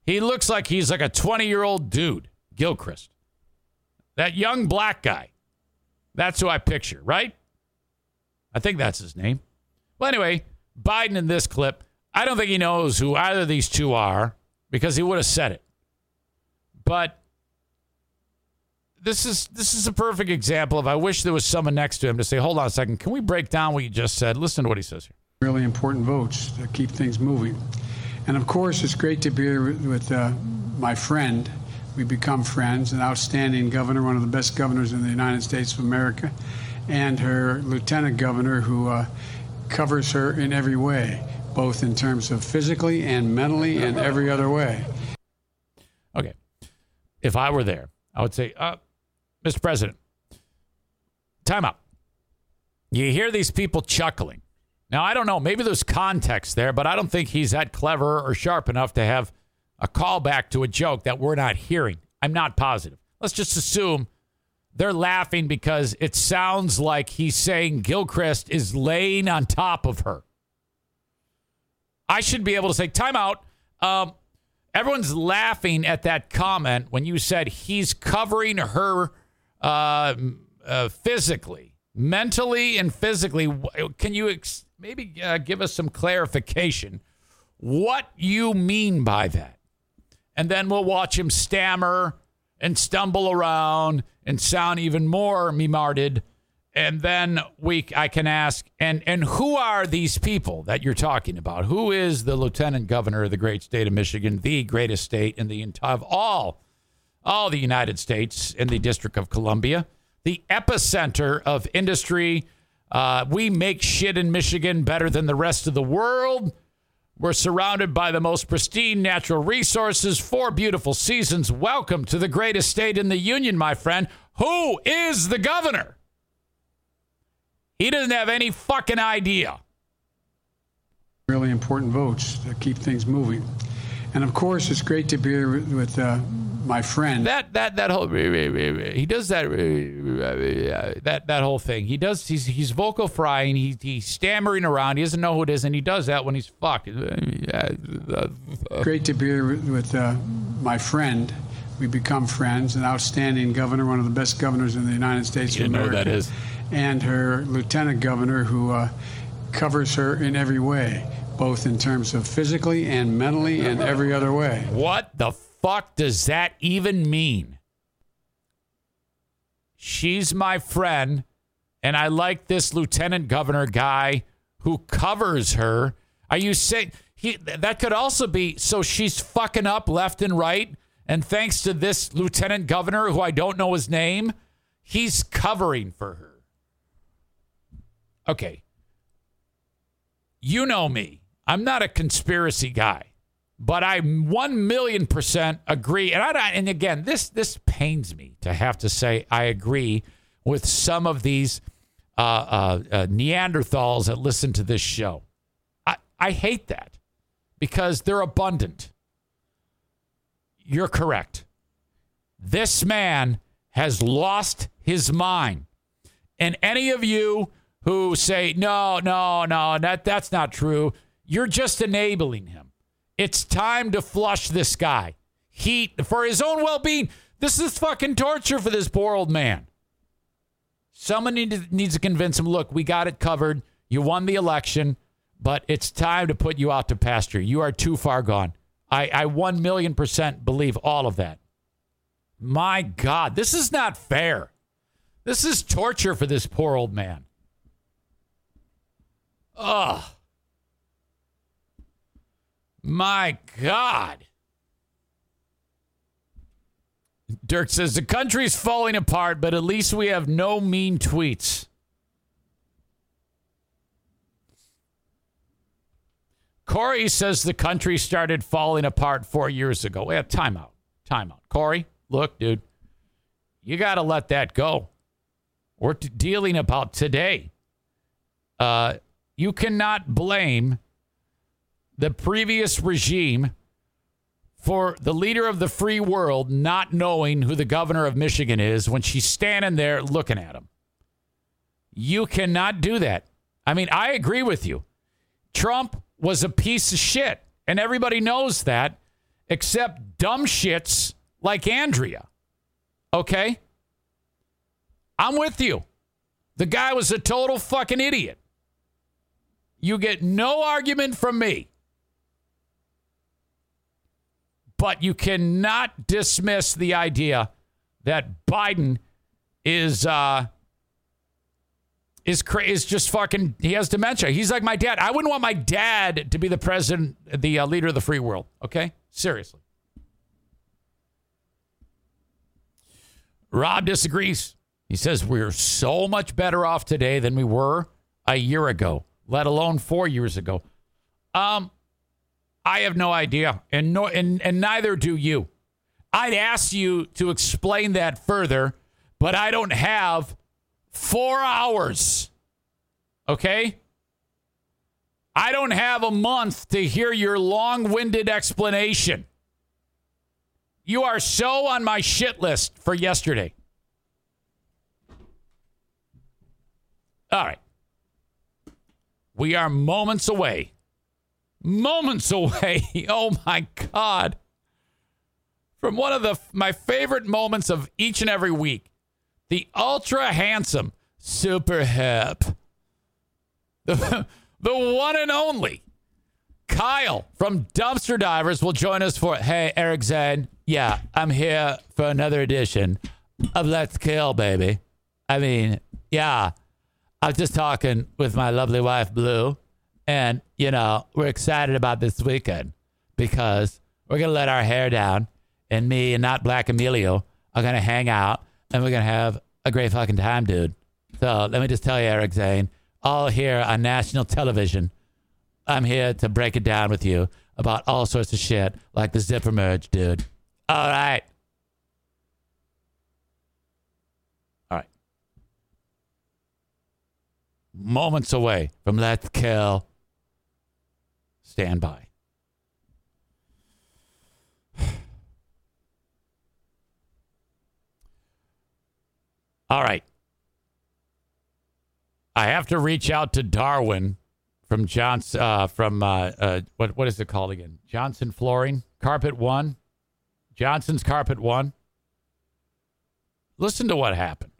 He looks like he's like a 20 year old dude, Gilchrist. That young black guy. That's who I picture, right? I think that's his name. Well, anyway, Biden in this clip, I don't think he knows who either of these two are because he would have said it. But this is this is a perfect example of I wish there was someone next to him to say, "Hold on a second, can we break down what you just said?" Listen to what he says here. Really important votes to keep things moving, and of course, it's great to be with uh, my friend we become friends, an outstanding governor, one of the best governors in the United States of America, and her lieutenant governor, who uh, covers her in every way, both in terms of physically and mentally and every other way. Okay. If I were there, I would say, uh, Mr. President, time out. You hear these people chuckling. Now, I don't know. Maybe there's context there, but I don't think he's that clever or sharp enough to have a callback to a joke that we're not hearing. I'm not positive. Let's just assume they're laughing because it sounds like he's saying Gilchrist is laying on top of her. I should be able to say, time out. Um, everyone's laughing at that comment when you said he's covering her uh, uh, physically, mentally, and physically. Can you ex- maybe uh, give us some clarification what you mean by that? And then we'll watch him stammer and stumble around and sound even more memarded. And then we, I can ask, and and who are these people that you're talking about? Who is the lieutenant governor of the great state of Michigan, the greatest state in the entire of all, all the United States in the District of Columbia, the epicenter of industry. Uh, we make shit in Michigan better than the rest of the world. We're surrounded by the most pristine natural resources, four beautiful seasons. Welcome to the greatest state in the union, my friend. Who is the governor? He doesn't have any fucking idea. Really important votes to keep things moving. And of course, it's great to be with uh, my friend. That that that whole he does that that that whole thing. He does. He's he's vocal frying. He, he's stammering around. He doesn't know who it is, and he does that when he's fucked. Great to be here with uh, my friend. We become friends. An outstanding governor, one of the best governors in the United States You of know that is. And her lieutenant governor, who uh, covers her in every way, both in terms of physically and mentally and every other way. What the fuck does that even mean? She's my friend, and I like this lieutenant governor guy who covers her. Are you saying he that could also be so she's fucking up left and right, and thanks to this lieutenant governor who I don't know his name, he's covering for her. Okay. You know me. I'm not a conspiracy guy but I one million percent agree. And I and again, this this pains me to have to say I agree with some of these uh, uh, uh, Neanderthals that listen to this show. I I hate that because they're abundant. You're correct. This man has lost his mind, and any of you who say no, no, no, that that's not true, you're just enabling him. It's time to flush this guy. He, for his own well being, this is fucking torture for this poor old man. Someone need to, needs to convince him look, we got it covered. You won the election, but it's time to put you out to pasture. You are too far gone. I, I 1 million percent believe all of that. My God, this is not fair. This is torture for this poor old man. Ugh. My God. Dirk says the country's falling apart, but at least we have no mean tweets. Corey says the country started falling apart four years ago. Yeah, timeout. Timeout. Corey, look, dude, you got to let that go. We're t- dealing about today. Uh, you cannot blame the previous regime for the leader of the free world not knowing who the governor of Michigan is when she's standing there looking at him. You cannot do that. I mean, I agree with you. Trump was a piece of shit, and everybody knows that, except dumb shits like Andrea. Okay? I'm with you. The guy was a total fucking idiot. You get no argument from me. But you cannot dismiss the idea that Biden is uh is cra- is just fucking he has dementia. He's like my dad. I wouldn't want my dad to be the president, the uh, leader of the free world, okay? Seriously. Rob disagrees. He says we're so much better off today than we were a year ago, let alone 4 years ago. Um I have no idea, and no, and, and neither do you. I'd ask you to explain that further, but I don't have four hours. Okay? I don't have a month to hear your long winded explanation. You are so on my shit list for yesterday. All right. We are moments away moments away. Oh my God. From one of the my favorite moments of each and every week. The ultra handsome, super hip. The, the one and only Kyle from Dumpster Divers will join us for Hey Eric Zane. Yeah, I'm here for another edition of Let's Kill, baby. I mean, yeah, I was just talking with my lovely wife, Blue, and, you know, we're excited about this weekend because we're going to let our hair down, and me and not Black Emilio are going to hang out, and we're going to have a great fucking time, dude. So let me just tell you, Eric Zane, all here on national television, I'm here to break it down with you about all sorts of shit like the zipper merge, dude. All right. All right. Moments away from Let's Kill. Stand by. All right. I have to reach out to Darwin from Johnson uh, from uh, uh, what what is it called again? Johnson Flooring, Carpet One, Johnson's Carpet One. Listen to what happened.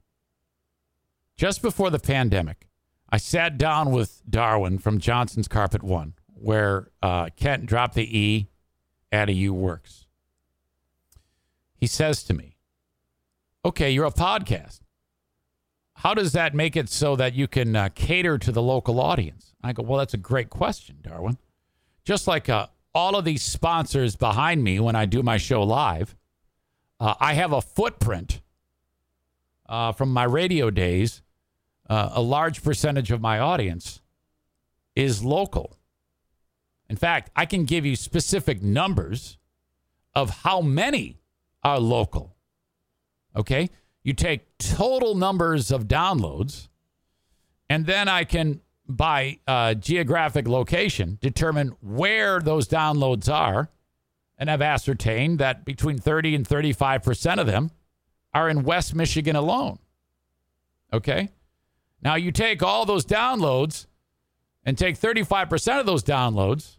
Just before the pandemic, I sat down with Darwin from Johnson's Carpet One, where uh, Kent dropped the E out of U works. He says to me, "Okay, you're a podcast. How does that make it so that you can uh, cater to the local audience? I go, well, that's a great question, Darwin. Just like uh, all of these sponsors behind me when I do my show live, uh, I have a footprint uh, from my radio days. Uh, a large percentage of my audience is local. In fact, I can give you specific numbers of how many are local. Okay? You take total numbers of downloads, and then I can, by uh, geographic location, determine where those downloads are. And I've ascertained that between 30 and 35% of them are in West Michigan alone. Okay? Now you take all those downloads and take 35% of those downloads.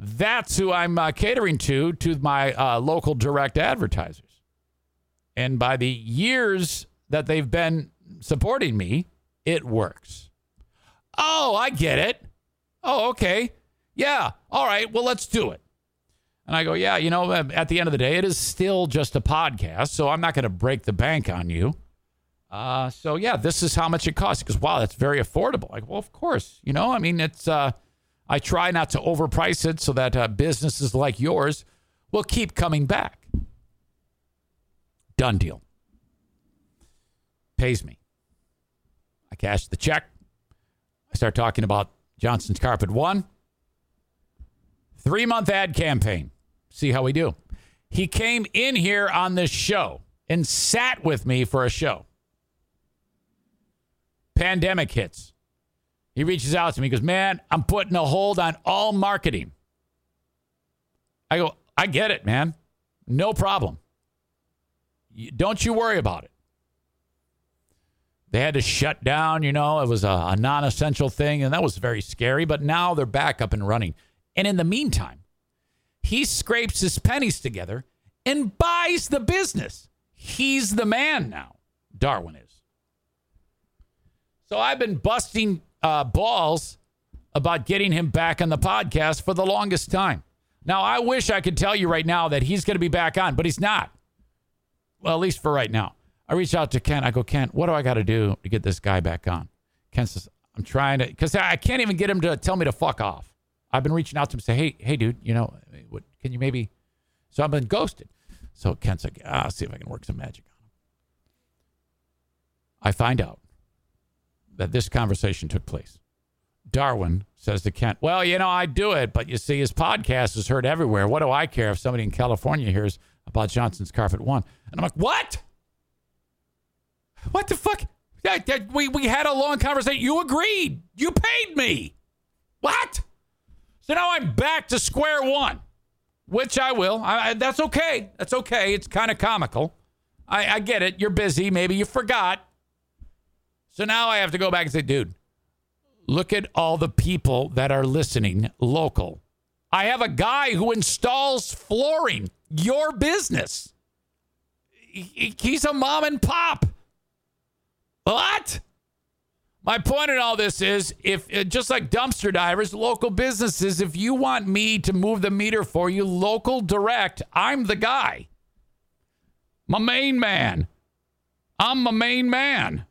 That's who I'm uh, catering to, to my uh, local direct advertisers. And by the years that they've been supporting me, it works. Oh, I get it. Oh, okay. Yeah. All right. Well, let's do it. And I go, yeah, you know, at the end of the day, it is still just a podcast. So I'm not going to break the bank on you. Uh, so yeah, this is how much it costs. Because wow, that's very affordable. Like, well, of course, you know, I mean, it's, uh, I try not to overprice it so that uh, businesses like yours will keep coming back. Done deal. Pays me. I cash the check. I start talking about Johnson's Carpet One. Three month ad campaign. See how we do. He came in here on this show and sat with me for a show. Pandemic hits. He reaches out to me, goes, Man, I'm putting a hold on all marketing. I go, I get it, man. No problem. Don't you worry about it. They had to shut down, you know, it was a, a non essential thing, and that was very scary, but now they're back up and running. And in the meantime, he scrapes his pennies together and buys the business. He's the man now. Darwin is. So I've been busting uh, balls about getting him back on the podcast for the longest time. Now, I wish I could tell you right now that he's going to be back on, but he's not. Well, at least for right now. I reach out to Kent. I go, Kent, what do I got to do to get this guy back on? Kent says, I'm trying to, because I can't even get him to tell me to fuck off. I've been reaching out to him, say, hey, hey, dude, you know, what, can you maybe? So I've been ghosted. So Kent's like, ah, I'll see if I can work some magic on him. I find out that this conversation took place. Darwin says to Kent, Well, you know, I do it, but you see, his podcast is heard everywhere. What do I care if somebody in California hears about Johnson's Carpet One? And I'm like, What? What the fuck? we, we had a long conversation. You agreed. You paid me. What? So now I'm back to square one, which I will. I, I, that's okay. That's okay. It's kind of comical. I, I get it. You're busy. Maybe you forgot. So now I have to go back and say, dude, look at all the people that are listening local. I have a guy who installs flooring, your business. He's a mom and pop. What? My point in all this is if uh, just like dumpster divers, local businesses, if you want me to move the meter for you, local direct, I'm the guy. My main man. I'm my main man.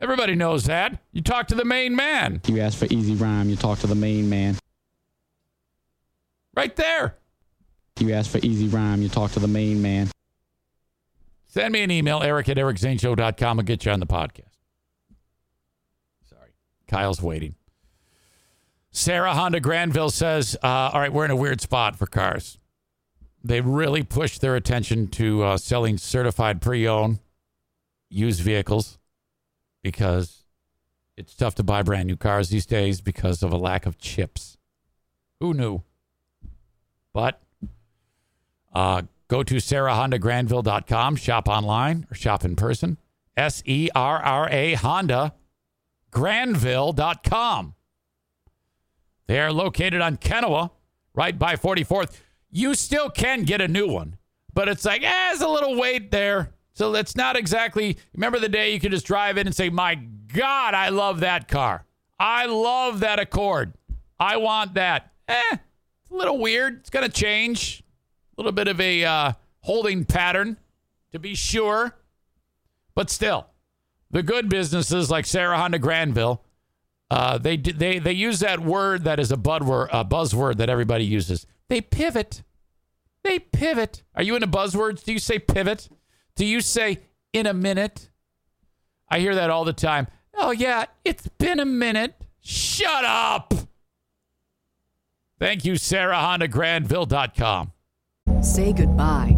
Everybody knows that. You talk to the main man. You ask for easy rhyme, you talk to the main man. Right there. You ask for easy rhyme, you talk to the main man. Send me an email, eric at ericzaneshow.com. I'll get you on the podcast. Sorry. Kyle's waiting. Serra Honda Grandville says, uh, All right, we're in a weird spot for cars. They really pushed their attention to uh, selling certified pre owned used vehicles because it's tough to buy brand new cars these days because of a lack of chips. Who knew? But uh, go to serrahondagrandville.com, shop online or shop in person. S E R R A Honda Grandville.com. They are located on Kenowa, right by 44th. You still can get a new one, but it's like, eh, there's a little wait there. So it's not exactly. Remember the day you could just drive in and say, My God, I love that car. I love that Accord. I want that. Eh, it's a little weird. It's going to change. A little bit of a uh, holding pattern, to be sure. But still, the good businesses like Serra Honda Grandville, uh, they, they, they use that word that is a, budword, a buzzword that everybody uses. They pivot. They pivot. Are you into buzzwords? Do you say pivot? Do you say in a minute? I hear that all the time. Oh, yeah, it's been a minute. Shut up. Thank you, SerraHondaGrandville.com. Say goodbye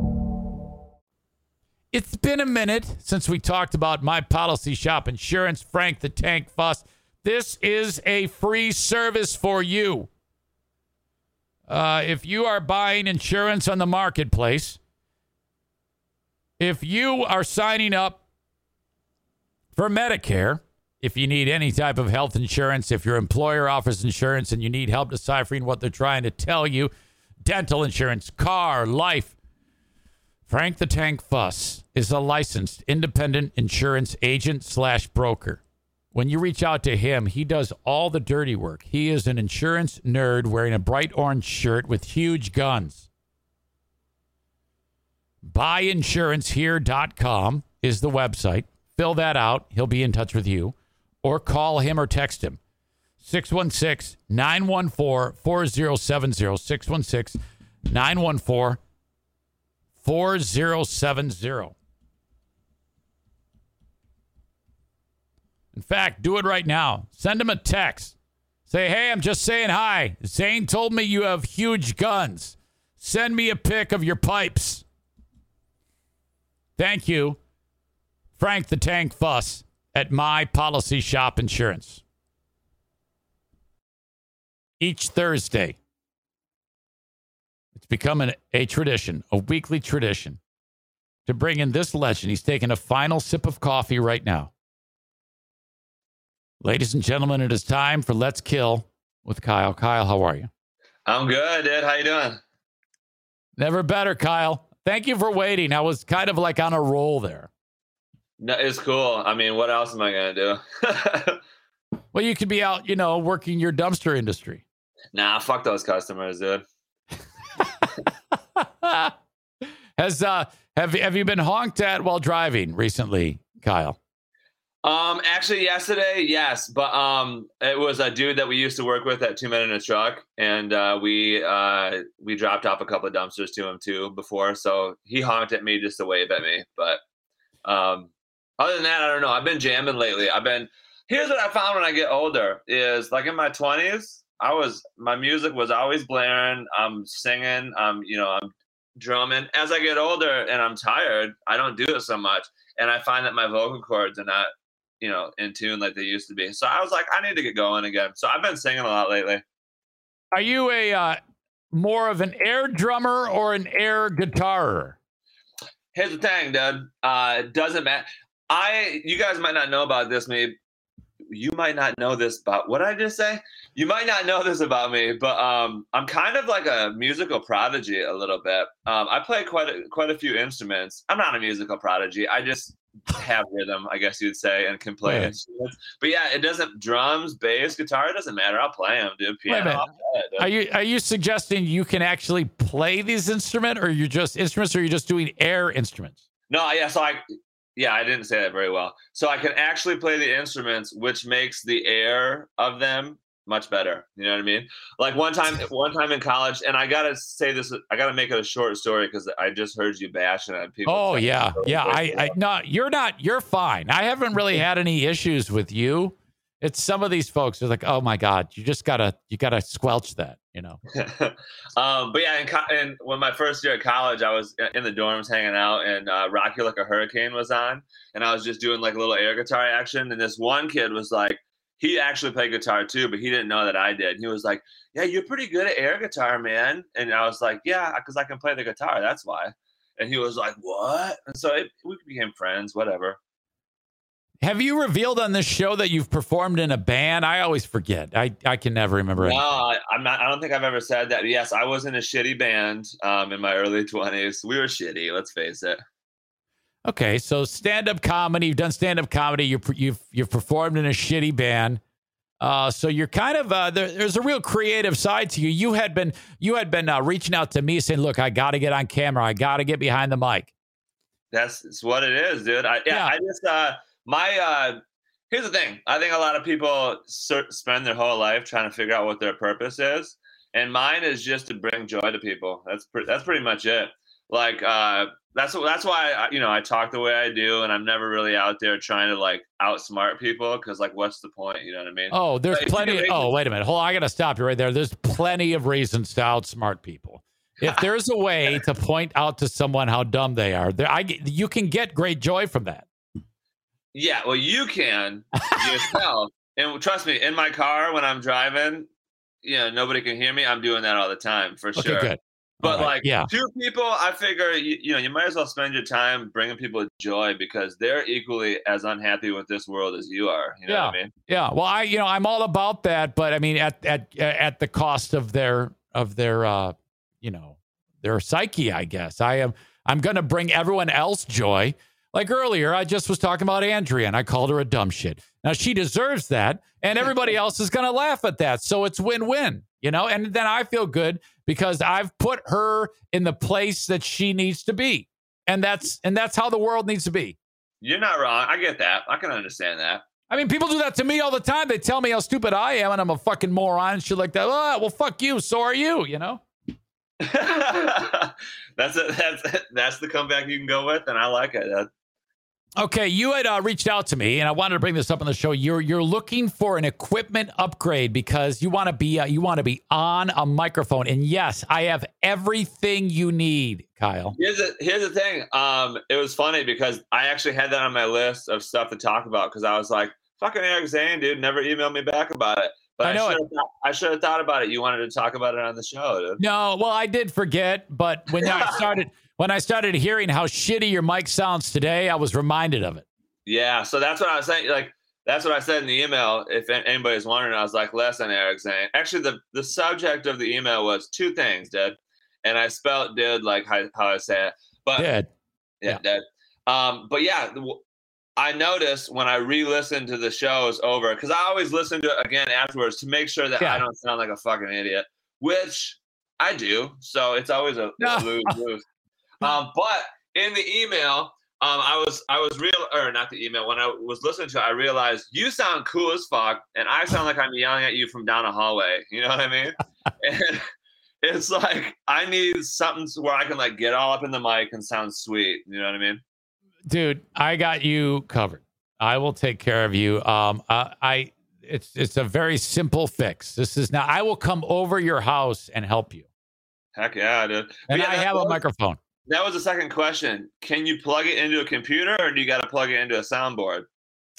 It's been a minute since we talked about my policy shop insurance, Frank the Tank Fuss. This is a free service for you. Uh, if you are buying insurance on the marketplace, if you are signing up for Medicare, if you need any type of health insurance, if your employer offers insurance and you need help deciphering what they're trying to tell you, dental insurance, car, life, Frank the Tank Fuss is a licensed independent insurance agent slash broker. When you reach out to him, he does all the dirty work. He is an insurance nerd wearing a bright orange shirt with huge guns. Buyinsurancehere.com is the website. Fill that out. He'll be in touch with you. Or call him or text him. 616 914 4070. 616 914 4070. In fact, do it right now. Send him a text. Say, hey, I'm just saying hi. Zane told me you have huge guns. Send me a pic of your pipes. Thank you, Frank the Tank Fuss at My Policy Shop Insurance. Each Thursday, it's become an, a tradition, a weekly tradition, to bring in this legend. He's taking a final sip of coffee right now. Ladies and gentlemen, it is time for Let's Kill with Kyle. Kyle, how are you? I'm good, Ed. How you doing? Never better, Kyle. Thank you for waiting. I was kind of like on a roll there. No, it's cool. I mean, what else am I gonna do? well, you could be out, you know, working your dumpster industry. Nah, fuck those customers, dude. Has uh have have you been honked at while driving recently, Kyle? Um, actually, yesterday, yes, but um, it was a dude that we used to work with at Two Men in a Truck, and uh, we uh, we dropped off a couple of dumpsters to him too before, so he honked at me just to wave at me. But um, other than that, I don't know. I've been jamming lately. I've been. Here's what I found when I get older: is like in my twenties, I was my music was always blaring. I'm singing. I'm you know I'm drumming. As I get older and I'm tired, I don't do it so much, and I find that my vocal cords are not you know in tune like they used to be. So I was like, I need to get going again. So I've been singing a lot lately. Are you a uh, more of an air drummer or an air guitarer? Here's the thing, dude. Uh, it doesn't matter. I you guys might not know about this, maybe You might not know this about what I just say. You might not know this about me, but um, I'm kind of like a musical prodigy a little bit. Um, I play quite a, quite a few instruments. I'm not a musical prodigy. I just have rhythm, I guess you'd say, and can play instruments. But yeah, it doesn't drums, bass, guitar. It doesn't matter. I'll play them, dude. Piano. minute. I'll play it, dude. Are you are you suggesting you can actually play these instruments, or you're just instruments, or you're just doing air instruments? No, yeah. So I, yeah, I didn't say that very well. So I can actually play the instruments, which makes the air of them much better. You know what I mean? Like one time, one time in college, and I gotta say this. I gotta make it a short story because I just heard you bashing on people. Oh yeah, yeah. I, I no, you're not. You're fine. I haven't really had any issues with you. It's some of these folks are like, oh my god, you just gotta you gotta squelch that. You know. um, but yeah, in, co- in when my first year at college, I was in the dorms hanging out, and uh, "Rock You Like a Hurricane" was on, and I was just doing like a little air guitar action, and this one kid was like, he actually played guitar too, but he didn't know that I did. He was like, "Yeah, you're pretty good at air guitar, man," and I was like, "Yeah, because I can play the guitar. That's why." And he was like, "What?" And so it, we became friends. Whatever. Have you revealed on this show that you've performed in a band? I always forget. I, I can never remember. No. I, I'm not. I don't think I've ever said that. Yes, I was in a shitty band um, in my early 20s. We were shitty. Let's face it. Okay, so stand-up comedy. You've done stand-up comedy. You you've you've performed in a shitty band. Uh, so you're kind of uh, there, there's a real creative side to you. You had been you had been uh, reaching out to me saying, "Look, I got to get on camera. I got to get behind the mic." That's what it is, dude. I, yeah, Yeah. I just uh, my uh, here's the thing. I think a lot of people ser- spend their whole life trying to figure out what their purpose is, and mine is just to bring joy to people. That's pre- that's pretty much it. Like uh, that's that's why I, you know I talk the way I do, and I'm never really out there trying to like outsmart people because like what's the point? You know what I mean? Oh, there's you plenty. make oh, wait a minute. Hold on. I got to stop you right there. There's plenty of reasons to outsmart people. If there's a way to point out to someone how dumb they are, there I you can get great joy from that. Yeah, well, you can yourself, and trust me, in my car when I'm driving, you know, nobody can hear me. I'm doing that all the time for Okay, sure. good. But right, like yeah. two people, I figure you, you know you might as well spend your time bringing people joy because they're equally as unhappy with this world as you are. You know what I mean? Yeah, well, I you know I'm all about that, but I mean at at at the cost of their of their uh you know their psyche, I guess. I am I'm going to bring everyone else joy. Like earlier, I just was talking about Andrea and I called her a dumb shit. Now she deserves that, and everybody else is going to laugh at that. So it's win-win, you know. And then I feel good because I've put her in the place that she needs to be, and that's and that's how the world needs to be. You're not wrong. I get that. I can understand that. I mean, people do that to me all the time. They tell me how stupid I am and I'm a fucking moron and shit like that. Oh, well, fuck you. So are you, you know? that's a, that's that's the comeback you can go with, and I like it. That- Okay, you had uh, reached out to me, and I wanted to bring this up on the show. You're you're looking for an equipment upgrade because you want to be uh, you want to be on a microphone. And yes, I have everything you need, Kyle. Here's the here's the thing. Um, it was funny because I actually had that on my list of stuff to talk about because I was like, "Fucking Eric Zane, dude, never emailed me back about it." But I I, know should have thought, I should have thought about it. You wanted to talk about it on the show, dude. No, well, I did forget, but when I started when I started hearing how shitty your mic sounds today, I was reminded of it. Yeah, so that's what I was saying. Like that's what I said in the email. If anybody's wondering, I was like, "Listen, Eric Zane." Actually, the the subject of the email was two things, dude, and I spelled "dude" like how, how I say it. But Did yeah, dead. Um, but yeah, I noticed when I re-listened to the shows over because I always listen to it again afterwards to make sure that Yeah. I don't sound like a fucking idiot, which I do. So it's always a, No. lose lose. Um, but in the email, um, I was I was real or not the email when I was listening to it, I realized you sound cool as fuck, and I sound like I'm yelling at you from down a hallway. You know what I mean? and it's like I need something where I can like get all up in the mic and sound sweet. You know what I mean? dude, I got you covered. I will take care of you. Um, I, I it's it's a very simple fix. This is now. I will come over your house and help you, Heck yeah, dude. And yeah, I have a microphone. That was the second question. Can you plug it into a computer or do you got to plug it into a soundboard?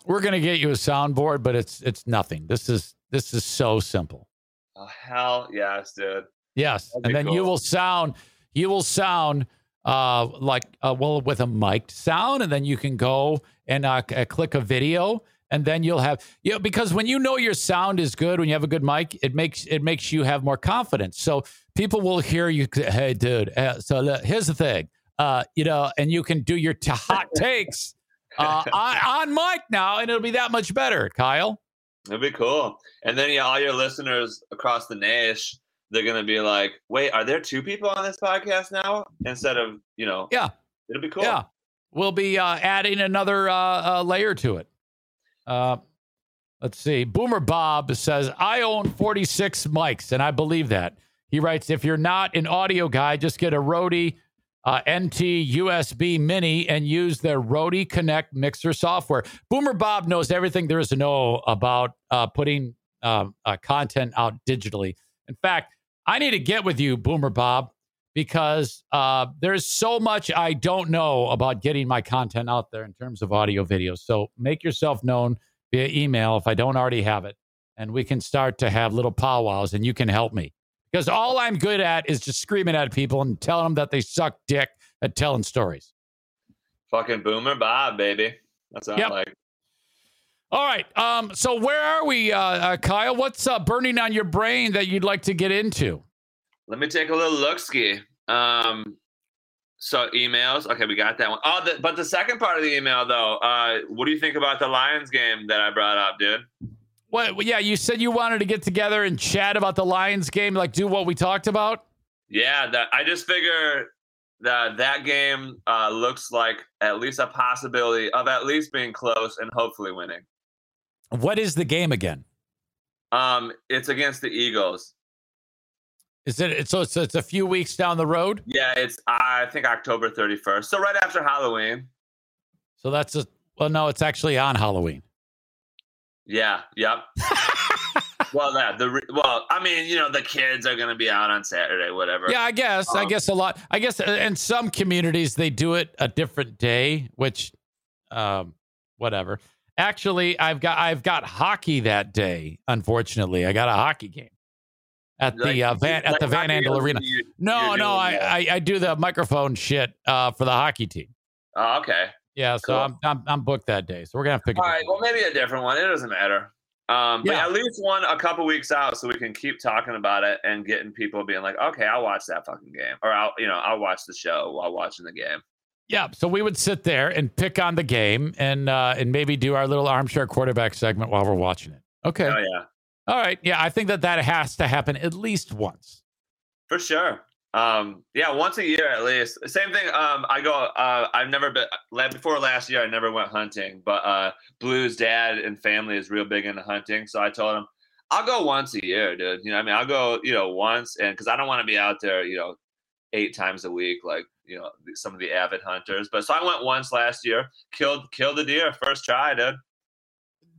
We're gonna get you a soundboard, but it's it's nothing. This is this is so simple. Oh hell yes, dude. Yes, That'd and then you will sound you will sound uh like uh, well with a mic'd sound, and then you can go and uh, click a video, and then you'll have you know because when you know your sound is good when you have a good mic, it makes it makes you have more confidence. So people will hear you. Hey, dude. Uh, so here's the thing. Uh, you know, and you can do your t- hot takes uh, on, on mic now, and it'll be that much better, Kyle. That'd be cool. And then yeah, all your listeners across the nation, they're gonna be like, "Wait, are there two people on this podcast now?" Instead of you know, Yeah. it'll be cool. Yeah, we'll be uh, adding another uh, uh, layer to it. Uh, let's see. Boomer Bob says, "I own 46 mics, and I believe that." He writes, "If you're not an audio guy, just get a Rode uh, NT USB Mini and use their Rode Connect mixer software." Boomer Bob knows everything there is to know about uh, putting um, uh, content out digitally. In fact, I need to get with you, Boomer Bob, because uh, there's so much I don't know about getting my content out there in terms of audio videos. So make yourself known via email if I don't already have it, and we can start to have little powwows, and you can help me because all I'm good at is just screaming at people and telling them that they suck dick at telling stories. Fucking Boomer Bob, baby. That's what Yep. I'm like. All right. Um. So where are we, uh, uh, Kyle? What's uh, burning on your brain that you'd like to get into? Let me take a little look ski. Um, so emails. Okay, we got that one. Oh, the, but the second part of the email though. Uh, what do you think about the Lions game that I brought up, dude? What? well, Yeah, you said you wanted to get together and chat about the Lions game, like do what we talked about. Yeah, that I just figure that that game uh, looks like at least a possibility of at least being close and hopefully winning. What is the game again? Um, it's against the Eagles. Is it? So it's, it's a few weeks down the road. Yeah, it's I think October 31st. So right after Halloween. So that's a. Well, no, it's actually on Halloween. Yeah, yep. well, that the well, I mean, you know, the kids are gonna be out on Saturday, whatever. Yeah, I guess. I Um, guess a lot. I guess uh, in some communities they do it a different day, which, um, whatever. Actually, I've got I've got hockey that day. Unfortunately, I got a hockey game at the Like, uh, Van at like the Van Andel Arena. you- No, no, I. I I do the microphone shit uh, for the hockey team. Oh, okay. Yeah, so Cool. I'm, I'm I'm booked that day. So we're gonna have to pick. All right. Well, maybe a different one. It doesn't matter. Um, but Yeah. at least one a couple weeks out, so we can keep talking about it and getting people being like, "Okay, I'll watch that fucking game," or I'll, you know, I'll watch the show while watching the game. Yeah, so we would sit there and pick on the game and uh, and maybe do our little armchair quarterback segment while we're watching it. Okay. Oh yeah, All right. Yeah, I think that that has to happen at least once. for sure. Um, yeah, once a year at least. Same thing. Um, I go. Uh, I've never been before last year. I never went hunting, but uh, Blue's dad and family is real big into hunting. So I told him I'll go once a year, dude. You know, I mean, I'll go. You know, once, and because I don't want to be out there, you know, eight times a week like you know some of the avid hunters. But so I went once last year, killed killed a deer first try, dude.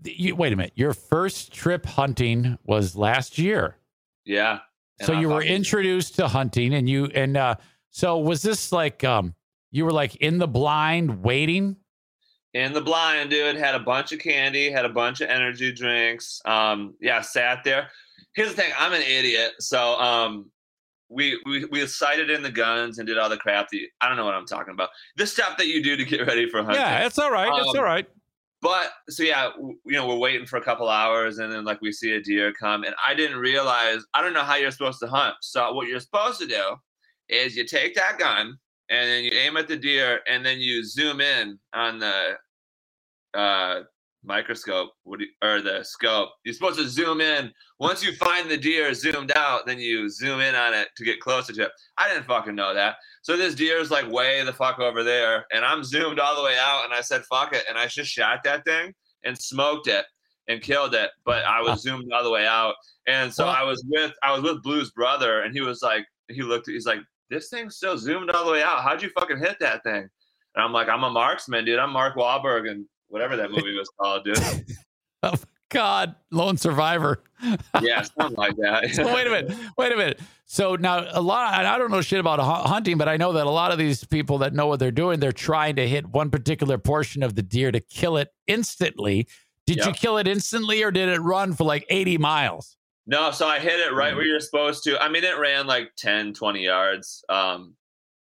You, wait a minute. Your first trip hunting was last year. Yeah. So I you were introduced to hunting and you and uh so was this like um you were like in the blind waiting? in the blind, dude. Had a bunch of candy, had a bunch of energy drinks. Um, yeah, sat there. Here's the thing, I'm an idiot. So um we, we we sighted in the guns and did all the crap that you, I don't know what I'm talking about. The stuff that you do to get ready for hunting. Yeah, it's all right. it's Um, all right. But so yeah, w- you know, we're waiting for a couple hours, and then like we see a deer come, and I didn't realize I don't know how you're supposed to hunt. So what you're supposed to do is you take that gun and then you aim at the deer, and then you zoom in on the uh, microscope what do you- or the scope. You're supposed to zoom in. Once you find the deer zoomed out, then you zoom in on it to get closer to it. I didn't fucking know that. So this deer is like way the fuck over there, and I'm zoomed all the way out, and I said fuck it, and I just shot that thing and smoked it and killed it. But I was zoomed all the way out, and so I was with I was with Blue's brother, and he was like, he looked, he's like, this thing's still zoomed all the way out. How'd you fucking hit that thing? And I'm like, I'm a marksman, dude. I'm Mark Wahlberg, and whatever that movie was called, dude. Oh God, lone survivor. yeah, something like that. so wait a minute. Wait a minute. So now a lot. I don't know shit about hunting, but I know that a lot of these people that know what they're doing, they're trying to hit one particular portion of the deer to kill it instantly. Did yep. you kill it instantly, or did it run for like 80 miles? No, so I hit it right where you're supposed to. I mean, it ran like 10, 20 yards. Um,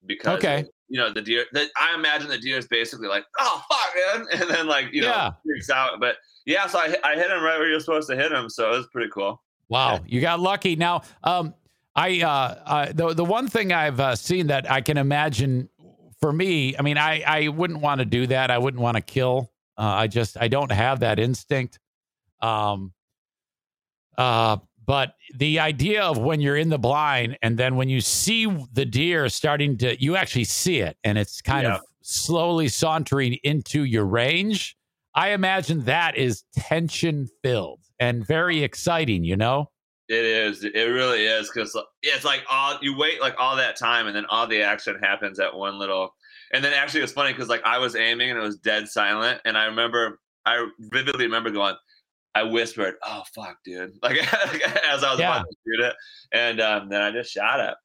because okay. you know the deer. The, I imagine the deer is basically like, "Oh fuck, man," and then like you know yeah. freaks out. But yeah, so I I hit him right where you're supposed to hit him, so it was pretty cool. Wow, you got lucky. Now, um, I uh, uh the the one thing I've uh, seen that I can imagine for me, I mean, I I wouldn't want to do that. I wouldn't want to kill. Uh, I just I don't have that instinct. Um. Uh, but the idea of when you're in the blind and then when you see the deer starting to, you actually see it and it's kind yeah. of slowly sauntering into your range. I imagine that is tension filled and very exciting, you know? It is. It really is because it's like all you wait like all that time and then all the action happens at one little. And then actually, it's funny because like I was aiming and it was dead silent. And I remember, I vividly remember going, I whispered, "Oh fuck, dude!" Like as I was yeah. about to shoot it, and um, then I just shot it.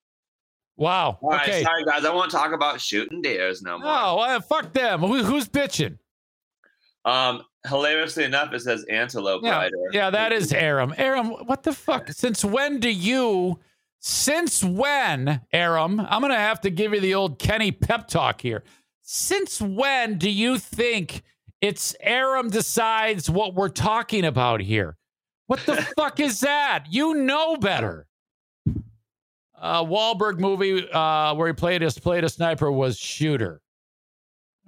Wow. All okay. Right, sorry guys, I won't talk about shooting deers no more. Oh, well, fuck them. Who, who's bitching? Um, hilariously enough, it says antelope yeah, rider. Yeah, that is Aram. Aram, what the fuck? Since when do you? Since when, Aram? I'm gonna have to give you the old Kenny pep talk here. Since when do you think? It's Aram decides what we're talking about here. What the fuck is that? You know better. Uh, Wahlberg movie uh, where he played a played a sniper was Shooter.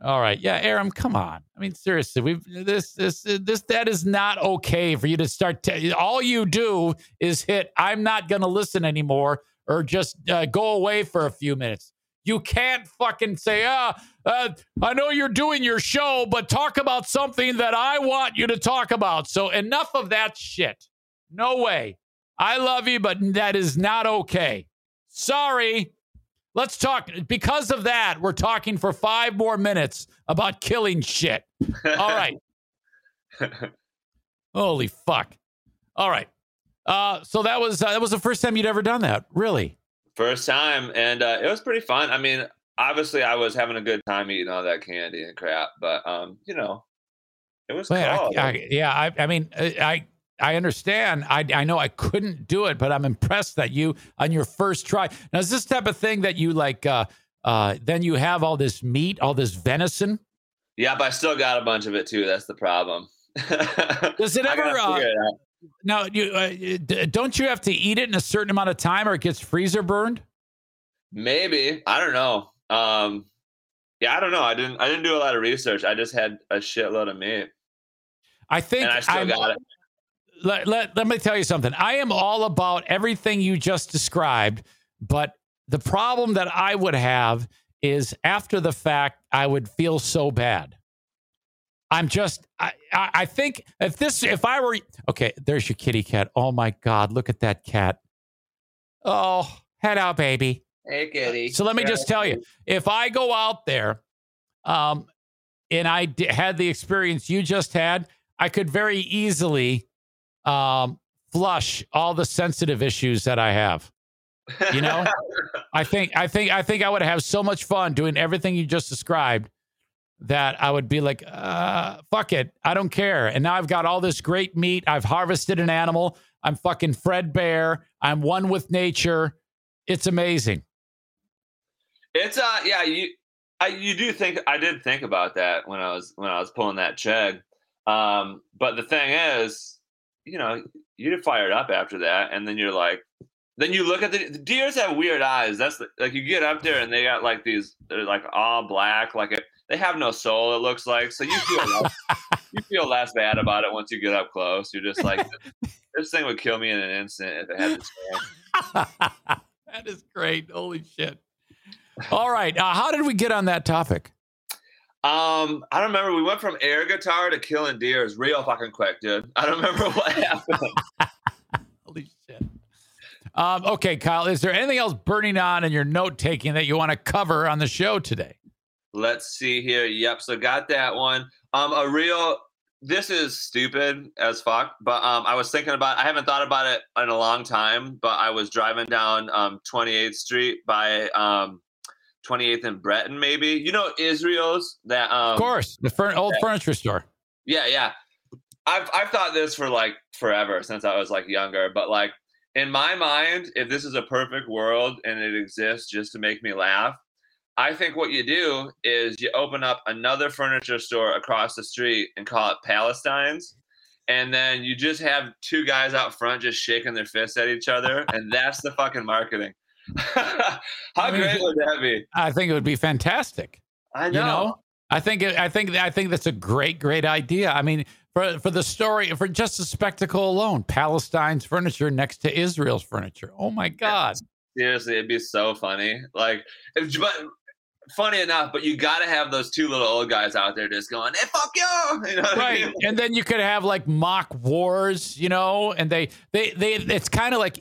All right, yeah, Aram, come on. I mean, seriously, we this this this that is not okay for you to start. T- all you do is hit. I'm not going to listen anymore, or just uh, go away for a few minutes. You can't fucking say, ah, uh, I know you're doing your show, but talk about something that I want you to talk about. So enough of that shit. No way. I love you, but that is not okay. Sorry. Let's talk. Because of that, we're talking for five more minutes about killing shit. All right. Holy fuck. All right. Uh, so that was uh, that was the first time you'd ever done that, really. First time, and uh, it was pretty fun. I mean, obviously, I was having a good time eating all that candy and crap, but um, you know, it was Man, cool. I, I, yeah, I, I mean, uh, I I understand. I, I know I couldn't do it, but I'm impressed that you on your first try. Now, is this type of thing that you like? Uh, uh, then you have all this meat, all this venison. Yep, I still got a bunch of it too. That's the problem. Does it ever? Uh, it now, you uh, don't you have to eat it in a certain amount of time, or it gets freezer burned? Maybe I don't know. Um, yeah, I don't know. I didn't. I didn't do a lot of research. I just had a shitload of meat. I think and I still I'm, got it. Let, let, let me tell you something. I am all about everything you just described, but the problem that I would have is after the fact, I would feel so bad. I'm just, I, I think if this, if I were, okay, there's your kitty cat. Oh my God, look at that cat. Oh, head out, baby. Hey, kitty. So let me just tell you if I go out there um, and I d- had the experience you just had, I could very easily um, flush all the sensitive issues that I have. You know, I think, I think, I think I would have so much fun doing everything you just described that I would be like, uh, fuck it. I don't care. And now I've got all this great meat. I've harvested an animal. I'm fucking Fred Bear. I'm one with nature. It's amazing. It's uh yeah, you I you do think I did think about that when I was when I was pulling that chug. Um, but the thing is, you know, you get fired up after that, and then you're like, then you look at the, the deers have weird eyes. That's the, like you get up there and they got like these, they're like all black, like it, they have no soul. It looks like so you feel less, you feel less bad about it once you get up close. You're just like, this thing would kill me in an instant if it had the that is great. Holy shit! All right, uh, how did we get on that topic? Um, I don't remember. We went from air guitar to killing deers real fucking quick, dude. I don't remember what happened. Holy shit. Um, okay, Kyle, is there anything else burning on in your note taking that you want to cover on the show today? Let's see here. Yep. So got that one. Um, a real this is stupid as fuck, but um, I was thinking about. I haven't thought about it in a long time, but I was driving down um 28th Street by um 28th and Breton, maybe. You know Israel's that um Of course, the fur- old furniture store. Yeah, yeah. I've I've thought this for like forever since I was like younger, but like in my mind, if this is a perfect world and it exists just to make me laugh, I think what you do is you open up another furniture store across the street and call it Palestine's. And then you just have two guys out front just shaking their fists at each other. And that's the fucking marketing. How I mean, great would that be? I think it would be fantastic. I know. You know, I think it, I think I think that's a great great idea. I mean, for for the story, for just the spectacle alone, Palestine's furniture next to Israel's furniture. Oh my God! Seriously, it'd be so funny. Like, if, but funny enough, but you got to have those two little old guys out there just going, "Hey, fuck you!" you know what I Right, mean? and then you could have like mock wars, you know, and they they they. It's kind of like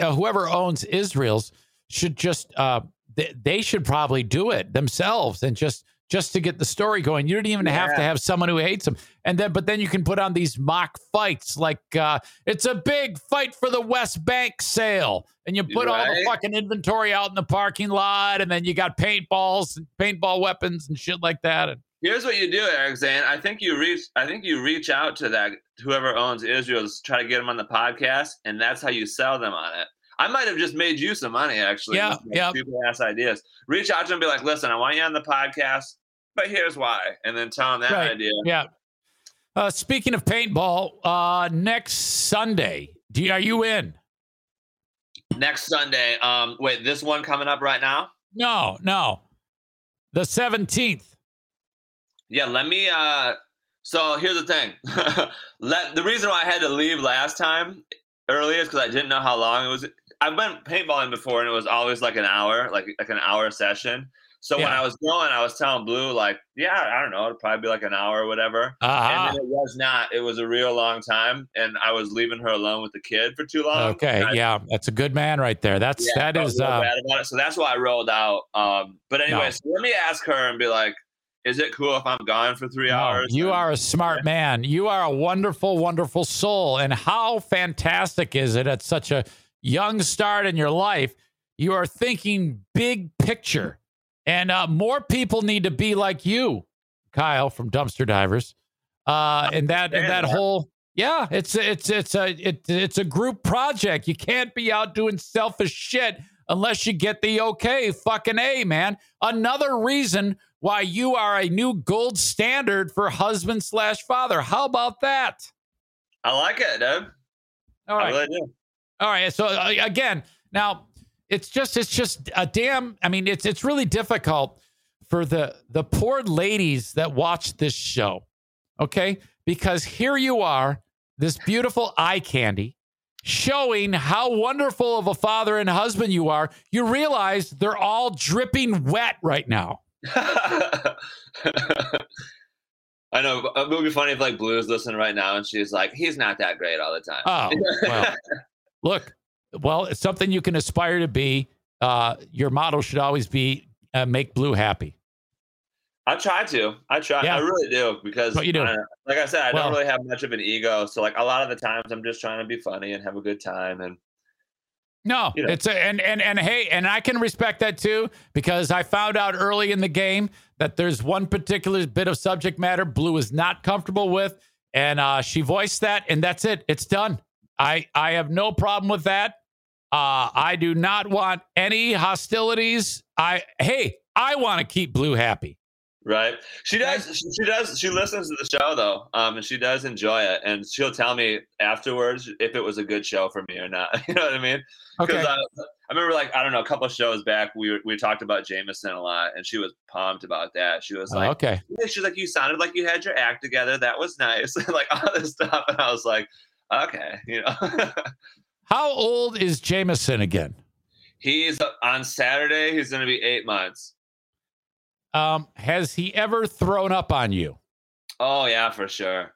uh, whoever owns Israel's should just uh they, they should probably do it themselves and just just to get the story going. You don't even have to have someone who hates them, and then but then you can put on these mock fights like uh it's a big fight for the West Bank sale, and you put all the fucking inventory out in the parking lot, and then you got paintballs and paintball weapons and shit like that. And Here's what you do, Eric Zane. I think you reach. I think you reach out to that whoever owns Israel to try to get them on the podcast, and that's how you sell them on it. I might have just made you some money, actually. Yeah, yeah. Stupid ass ideas. Reach out to them, and be like, "Listen, I want you on the podcast, but here's why," and then tell them that Right. idea. Yeah. Uh, speaking of paintball, uh, next Sunday, do you, are you in? Next Sunday. Um, wait, this one coming up right now. No, no. The 17th. Yeah, let me. uh So here's the thing. let the reason why I had to leave last time early is because I didn't know how long it was. I've been paintballing before, and it was always like an hour, like like an hour session. So when I was going, I was telling Blue like, yeah, I don't know, it'd probably be like an hour or whatever. Uh-huh. And it was not. It was a real long time, and I was leaving her alone with the kid for too long. Okay. I Yeah. That's a good man right there. That's, yeah, that is, uh, bad about it. So that's why I rolled out. Um, but anyway, No. so let me ask her and be like, "Is it cool if I'm gone for three no, hours?" you are a smart man. You are a wonderful, wonderful soul. And how fantastic is it at such a young start in your life? You are thinking big picture. And uh, more people need to be like you, Kyle from Dumpster Divers. Uh, and that and that whole yeah, it's it's it's a it, it's a group project. You can't be out doing selfish shit unless you get the okay. Fucking a man. Another reason why you are a new gold standard for husband slash father. How about that? I like it, dude. All I right. really do. All right. So uh, again, now it's just it's just a damn. I mean, it's it's really difficult for the the poor ladies that watch this show. Okay, because here you are, this beautiful eye candy, showing how wonderful of a father and husband you are. You realize they're all dripping wet right now. I know. It would be funny if like Blue is listening right now and she's like, "He's not that great all the time." Oh well, look. Well, it's something you can aspire to be. Uh, your motto should always be uh, make blue happy. I try to. I try. Yeah. I really do because What you do. I- like I said, I Well- don't really have much of an ego. So like a lot of the times, I'm just trying to be funny and have a good time. And No, You know. it's a, and and and hey, and I can respect that too because I found out early in the game that there's one particular bit of subject matter Blue is not comfortable with, and uh, she voiced that, and that's it. It's done. I I have no problem with that. Uh, I do not want any hostilities. I hey, I want to keep Blue happy. right, she does. She, does. She listens to the show though, um, and she does enjoy it. And she'll tell me afterwards if it was a good show for me or not. you know what I mean? Because Okay. uh, I remember, like, I don't know, a couple of shows back, we were, we talked about Jameson a lot, and she was pumped about that. She was like, okay. she's like, you sounded like you had your act together. That was nice. like all this stuff. And I was like, okay, you know. How old is Jameson again? he's on Saturday, he's going to be eight months. Um, has he ever thrown up on you? Oh, yeah, for sure.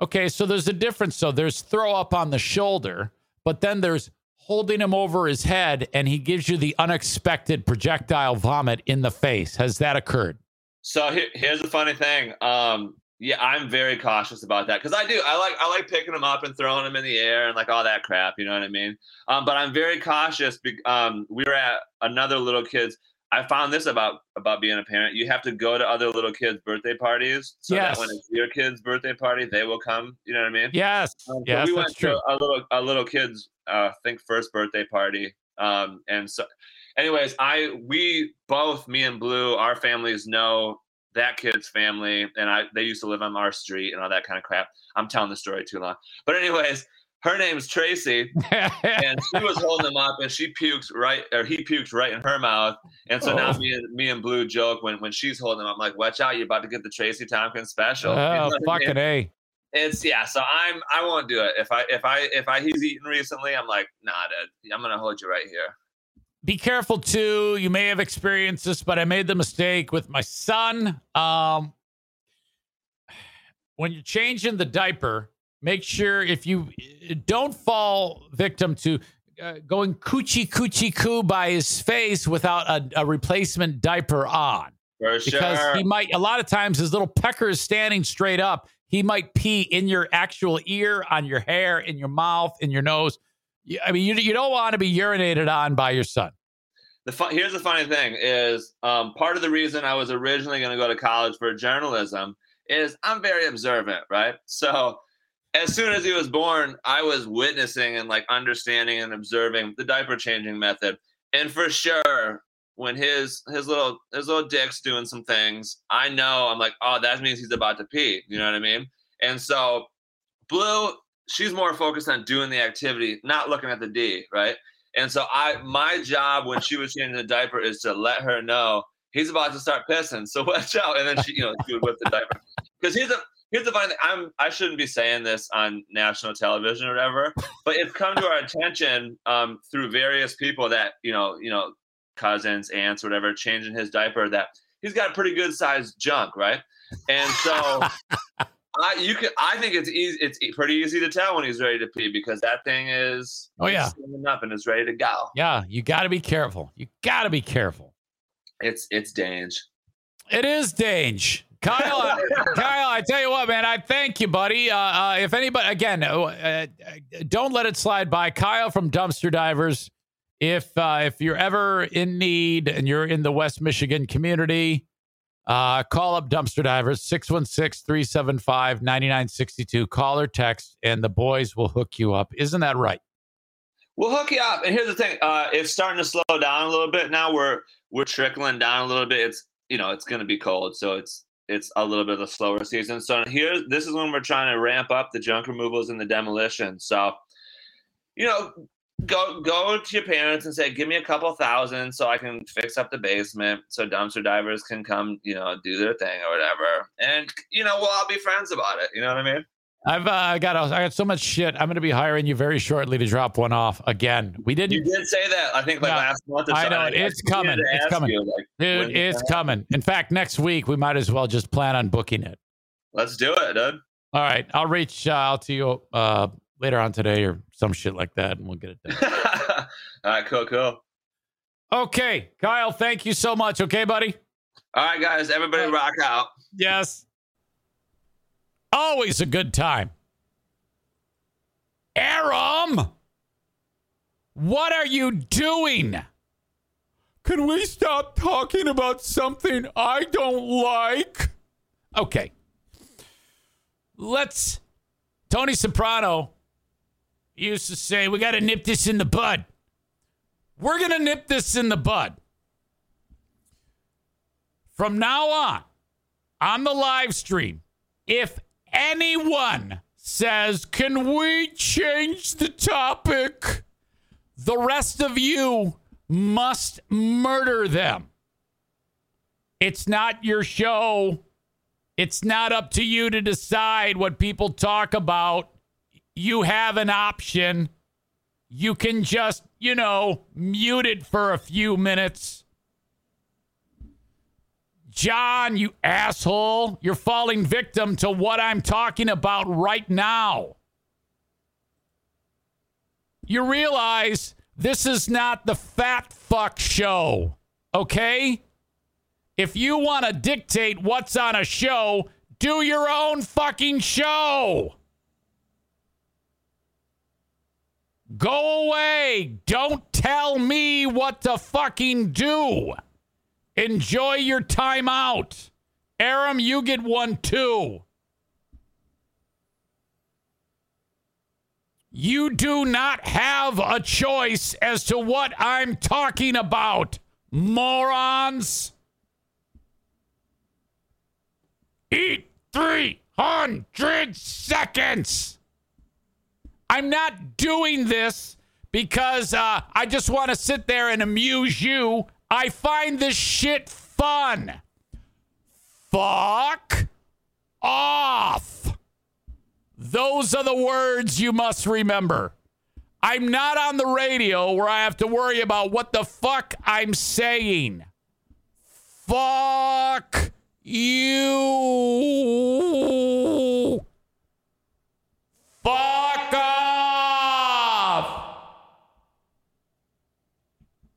Okay, so there's a difference. So there's throw up on the shoulder, but then there's holding him over his head and he gives you the unexpected projectile vomit in the face. Has that occurred? So here, here's the funny thing. Um, Yeah, I'm very cautious about that because I do. I like I like picking them up and throwing them in the air and like all that crap. You know what I mean? Um, but I'm very cautious. Be- um, we were at another little kid's. I found this about about being a parent. You have to go to other little kids' birthday parties so Yes. that when it's your kid's birthday party, they will come. You know what I mean? Yes. Um, so yes, we that's went true. to a little a little kid's uh I think first birthday party. Um and so anyways, I we both me and Blue, our families know that kid's family and I they used to live on our street and all that kind of crap. I'm telling the story too long. But anyways, her name's Tracy and she was holding him up and she pukes right or he pukes right in her mouth. And so now Oh. me and me and Blue joke when when she's holding him up, I'm like, watch out, you're about to get the Tracy Tompkins special. You oh, know oh, fucking A. It's yeah. So I'm I won't do it. If I if I if I he's eaten recently, I'm like, nah, dude. I'm gonna hold you right here. Be careful too. You may have experienced this, but I made the mistake with my son. Um, when you're changing the diaper, make sure if you don't fall victim to uh, going coochie coochie coo by his face without a, a replacement diaper on, For because sure. he might. A lot of times, his little pecker is standing straight up. He might pee in your actual ear, on your hair, in your mouth, in your nose. I mean, you, you don't want to be urinated on by your son. the here's the funny thing is um, part of the reason I was originally going to go to college for journalism is I'm very observant, right? So as soon as he was born, I was witnessing and like understanding and observing the diaper changing method. And for sure, when his his little his little dick's doing some things, I know I'm like, oh, that means he's about to pee. You know what I mean? And so Blue, she's more focused on doing the activity, not looking at the D, right? And so I my job when she was changing the diaper is to let her know he's about to start pissing. So watch out. And then she, you know, she would whip the diaper. Because here's the here's the funny thing. I'm I shouldn't be saying this on national television or whatever, but it's come to our attention um, through various people that, you know, you know, cousins, aunts, whatever, changing his diaper that he's got a pretty good sized junk, right? And so I you can I think it's easy it's pretty easy to tell when he's ready to pee because that thing is Oh, yeah. up and it's ready to go. Yeah, you got to be careful. You got to be careful. It's it's dange. It is Dange. Kyle, uh, Kyle, I tell you what, man, I thank you, buddy. Uh, uh, if anybody, again, uh, uh, don't let it slide by. Kyle from Dumpster Divers. If uh, if you're ever in need and you're in the West Michigan community, uh, call up Dumpster Divers 616 375 9962. Call or text, and the boys will hook you up. Isn't that right? We'll hook you up. And here's the thing: uh, it's starting to slow down a little bit now. We're we're trickling down a little bit. It's you know it's going to be cold, so it's it's a little bit of a slower season. So here, this is when we're trying to ramp up the junk removals and the demolition. So, you know, go go to your parents and say, "Give me a couple thousand so I can fix up the basement, so dumpster divers can come, you know, do their thing or whatever." And you know, we'll all be friends about it. You know what I mean? I've uh, got I got so much shit. I'm going to be hiring you very shortly to drop one off again. We didn't You did say that. I think like Yeah, last month. I know it. It's coming. It's coming. you, like, Dude, it's coming. In fact, next week we might as well just plan on booking it. Let's do it, dude. All right, I'll reach uh, out to you uh, later on today or some shit like that, and we'll get it done. All right, cool, cool. okay, Kyle, thank you so much. Okay, buddy. All right, guys, everybody rock out. Yes. Always a good time. Aram, what are you doing? Can we stop talking about something I don't like? Okay. Let's. Tony Soprano used to say, we got to nip this in the bud. We're going to nip this in the bud. From now on, on the live stream, if anyone says, Can we change the topic? The rest of you must murder them. It's not your show. It's not up to you to decide what people talk about. You have an option. You can just, you know, mute it for a few minutes. John, you asshole, you're falling victim to what I'm talking about right now. You realize this is not the fat fuck show, okay? If you want to dictate what's on a show, Do your own fucking show. Go away. Don't tell me what to fucking do. Enjoy your time out. Aram, you get one too. You do not have a choice as to what I'm talking about, morons. Eat 300 seconds. I'm not doing this because uh, I just want to sit there and amuse you. I find this shit fun. Fuck off. Those are the words you must remember. I'm not on the radio where I have to worry about what the fuck I'm saying. Fuck you. Fuck off.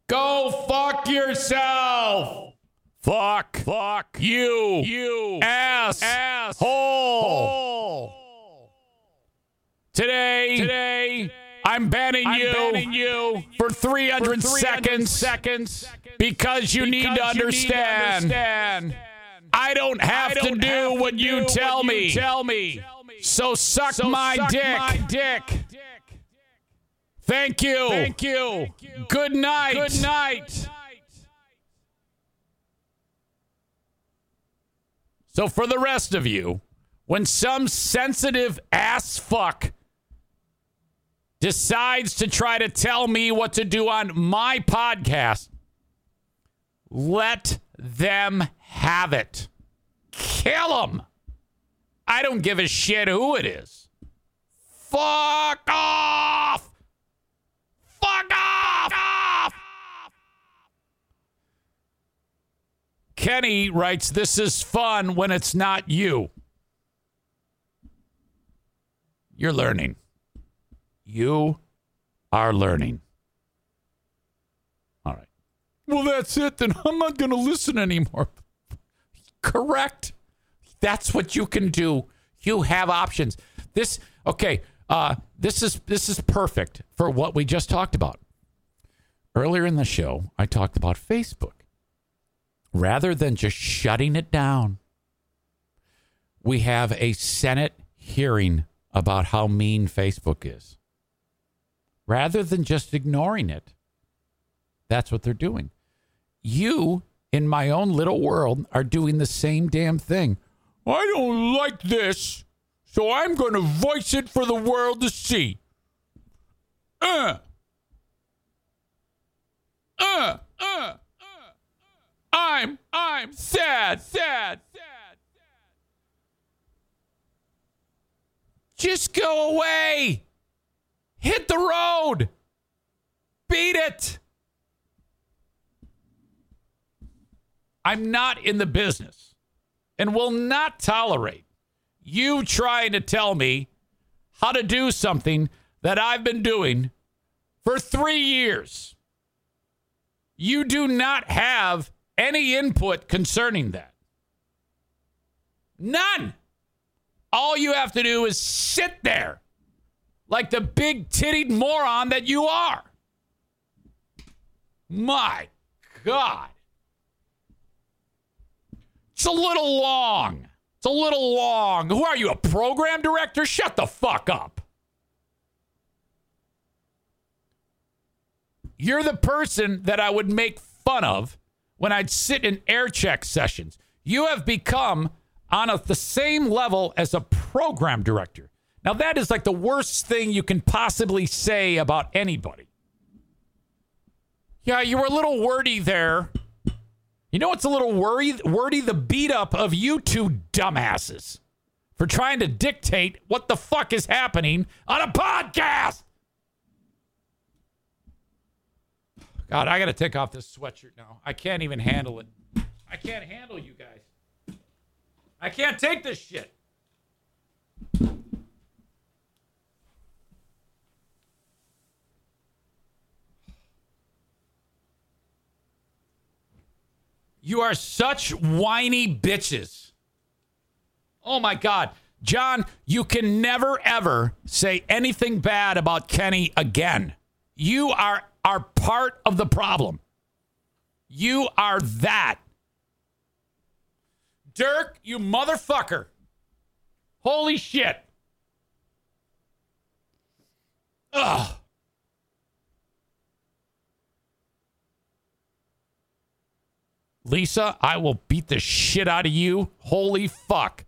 Go fuck yourself. Fuck. Fuck. You. You. Ass. Ass. Hole. Today. Today. I'm banning I'm you, banning you for 300, for 300 seconds, seconds because you need to understand. I don't have I to don't do have to what you do tell what you me. tell me. So suck So my suck dick. my dick. Thank you. Thank you. Good night. Good night. So for the rest of you, when some sensitive ass fuck decides to try to tell me what to do on my podcast, let them have it. Kill them. I don't give a shit who it is. Fuck off. Fuck off. off. Kenny writes, This is fun when it's not you. You're learning. You are learning. All right. Well, that's it. Then I'm not going to listen anymore. Correct. That's what you can do. You have options. This okay. Uh, this is this is perfect for what we just talked about. Earlier in the show, I talked about Facebook. Rather than just shutting it down, we have a Senate hearing about how mean Facebook is. Rather than just ignoring it, that's what they're doing. You, in my own little world, are doing the same damn thing. I don't like this, so I'm going to voice it for the world to see. Uh. Uh. Uh. I'm I'm sad, sad, sad, sad. Just go away. Hit the road. Beat it. I'm not in the business and will not tolerate you trying to tell me how to do something that I've been doing for three years. You do not have any input concerning that. None. All you have to do is sit there like the big tittied moron that you are. My God. It's a little long. It's a little long. Who are you, a program director? Shut the fuck up. You're the person that I would make fun of when I'd sit in air check sessions. You have become on a, the same level as a program director. Now, that is like the worst thing you can possibly say about anybody. Yeah, you were a little wordy there. You know what's a little worry, wordy? The beat up of you two dumbasses for trying to dictate what the fuck is happening on a podcast. God, I got to take off this sweatshirt now. I can't even handle it. I can't handle you guys. I can't take this shit. You are such whiny bitches. Oh my God. John, you can never ever say anything bad about Kenny again. You are are part of the problem. You are that. Dirk, you motherfucker. Holy shit. Ugh. Lisa, I will beat the shit out of you. Holy fuck.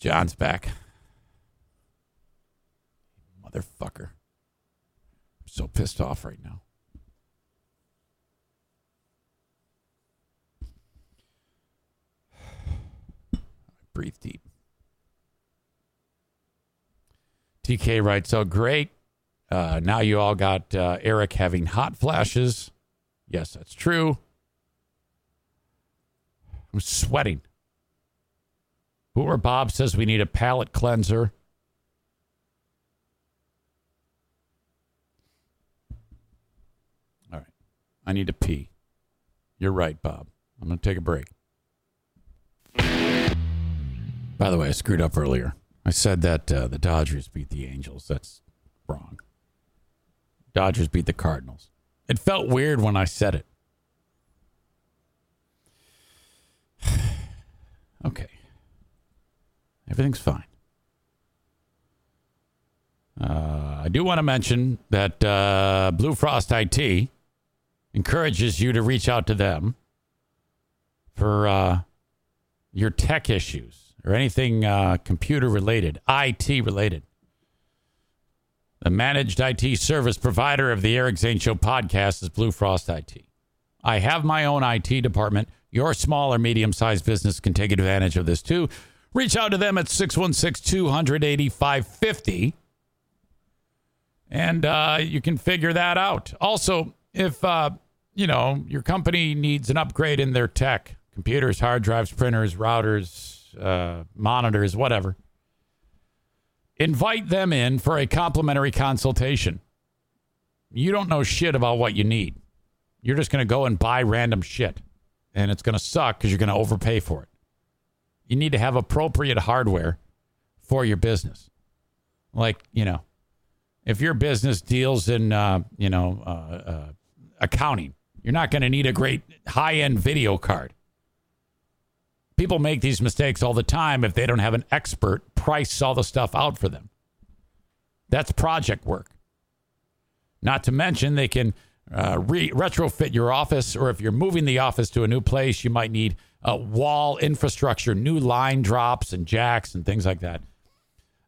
John's back. Motherfucker. I'm so pissed off right now. Breathe deep. TK writes, "Oh, great! Uh, now you all got uh, Eric having hot flashes. Yes, that's true. I'm sweating. Boomer Bob says we need a palate cleanser. All right. I need to pee. You're right, Bob. I'm going to take a break. By the way, I screwed up earlier. I said that uh, the Dodgers beat the Angels. That's wrong. Dodgers beat the Cardinals. It felt weird when I said it. okay. Everything's fine. Uh, I do want to mention that uh, Blue Frost IT encourages you to reach out to them for uh, your tech issues or anything uh, computer related, IT related. The managed IT service provider of the Eric Zane Show podcast is Blue Frost IT. I have my own IT department. Your small or medium sized business can take advantage of this too. Reach out to them at 616 280 550 and uh, you can figure that out. Also, if uh, you know your company needs an upgrade in their tech, computers, hard drives, printers, routers, uh, monitors, whatever, invite them in for a complimentary consultation. You don't know shit about what you need. You're just going to go and buy random shit, and it's going to suck because you're going to overpay for it. You need to have appropriate hardware for your business. Like, you know, if your business deals in, uh, you know, uh, uh, accounting, you're not going to need a great high end video card. People make these mistakes all the time if they don't have an expert price all the stuff out for them. That's project work. Not to mention, they can uh, re- retrofit your office, or if you're moving the office to a new place, you might need uh, wall infrastructure, new line drops and jacks and things like that.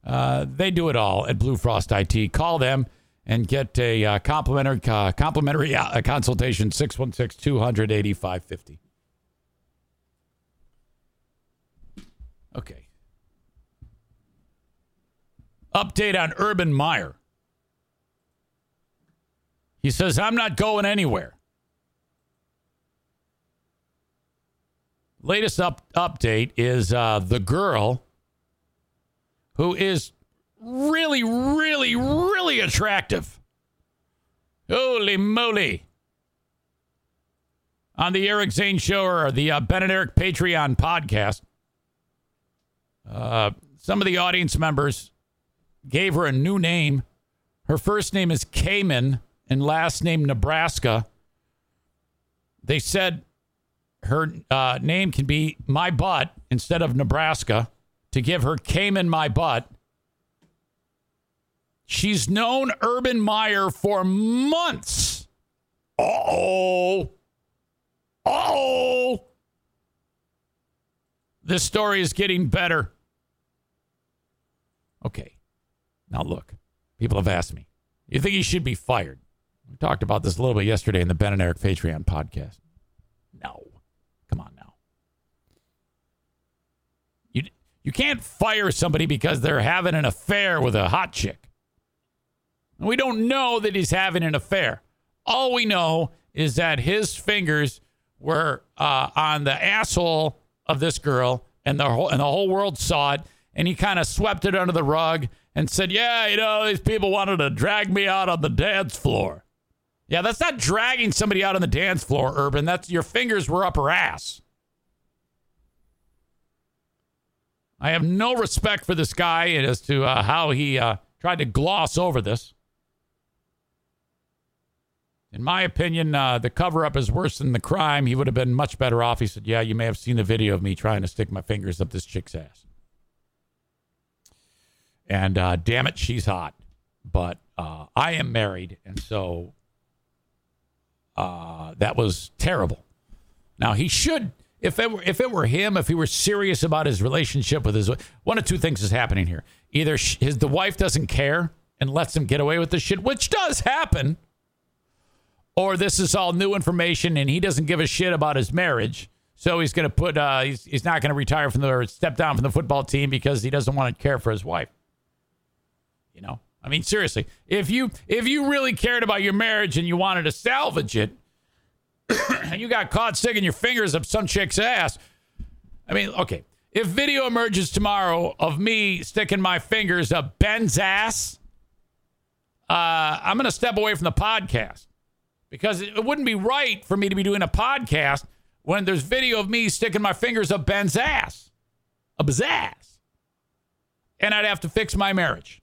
Uh, they do it all at Blue Frost IT. Call them and get a uh, complimentary uh, complimentary uh, consultation 616 200 8550. Okay. Update on Urban Meyer. He says, I'm not going anywhere. Latest up, update is uh, the girl who is really, really, really attractive. Holy moly. On the Eric Zane Show or the uh, Ben and Eric Patreon podcast, uh, some of the audience members gave her a new name. Her first name is Cayman and last name Nebraska. They said her uh, name can be My Butt instead of Nebraska to give her Cayman My Butt. She's known Urban Meyer for months. Oh. Oh. This story is getting better. Okay. Now, look, people have asked me, you think he should be fired? We talked about this a little bit yesterday in the Ben and Eric Patreon podcast. No. Come on now. You, you can't fire somebody because they're having an affair with a hot chick. And we don't know that he's having an affair. All we know is that his fingers were uh, on the asshole of this girl, and the whole, and the whole world saw it. And he kind of swept it under the rug and said, Yeah, you know, these people wanted to drag me out on the dance floor. Yeah, that's not dragging somebody out on the dance floor, Urban. That's your fingers were up her ass. I have no respect for this guy as to uh, how he uh, tried to gloss over this. In my opinion, uh, the cover up is worse than the crime. He would have been much better off. He said, Yeah, you may have seen the video of me trying to stick my fingers up this chick's ass. And uh, damn it, she's hot. But uh, I am married. And so uh, that was terrible. Now, he should, if it, were, if it were him, if he were serious about his relationship with his one of two things is happening here. Either his, the wife doesn't care and lets him get away with this shit, which does happen or this is all new information and he doesn't give a shit about his marriage. So he's going to put, uh, he's, he's not going to retire from the, or step down from the football team because he doesn't want to care for his wife. You know, I mean, seriously, if you, if you really cared about your marriage and you wanted to salvage it and you got caught sticking your fingers up some chick's ass, I mean, okay, if video emerges tomorrow of me sticking my fingers up Ben's ass, uh, I'm to step away from the podcast. Because it wouldn't be right for me to be doing a podcast when there's video of me sticking my fingers up Ben's ass, up his ass, and I'd have to fix my marriage.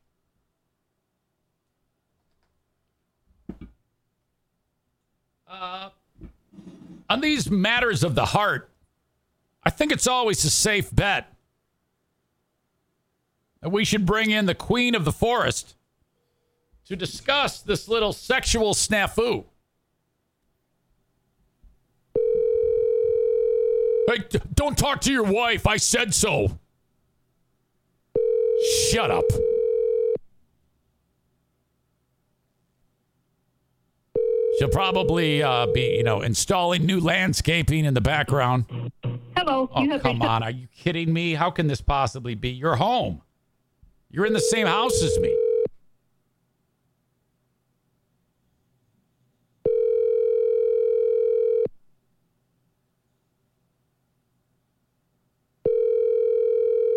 Uh, on these matters of the heart, I think it's always a safe bet that we should bring in the queen of the forest to discuss this little sexual snafu. Hey, don't talk to your wife. I said so. Shut up. She'll probably uh, be, you know, installing new landscaping in the background. Hello. Oh, come on. Are you kidding me? How can this possibly be? You're home. You're in the same house as me.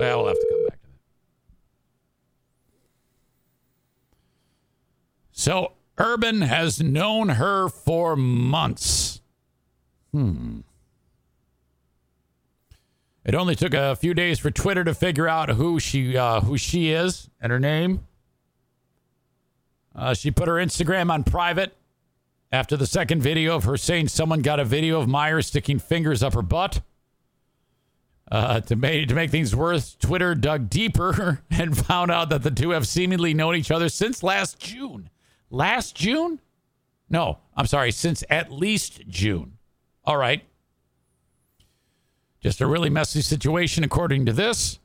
Well, we'll have to come back to that. So, Urban has known her for months. Hmm. It only took a few days for Twitter to figure out who she uh, who she is and her name. Uh, she put her Instagram on private after the second video of her saying someone got a video of Myers sticking fingers up her butt. Uh, to, make, to make things worse, Twitter dug deeper and found out that the two have seemingly known each other since last June. Last June? No, I'm sorry, since at least June. All right. Just a really messy situation, according to this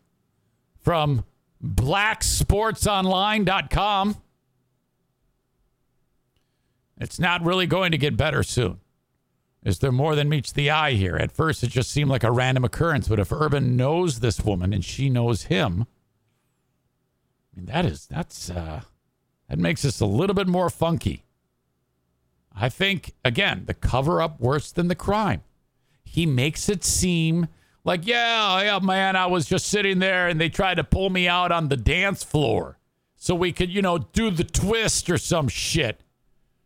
from blacksportsonline.com. It's not really going to get better soon. Is there more than meets the eye here? At first, it just seemed like a random occurrence, but if Urban knows this woman and she knows him, I mean, that is, that's, uh, that makes us a little bit more funky. I think, again, the cover up worse than the crime. He makes it seem like, yeah, yeah, man, I was just sitting there and they tried to pull me out on the dance floor so we could, you know, do the twist or some shit.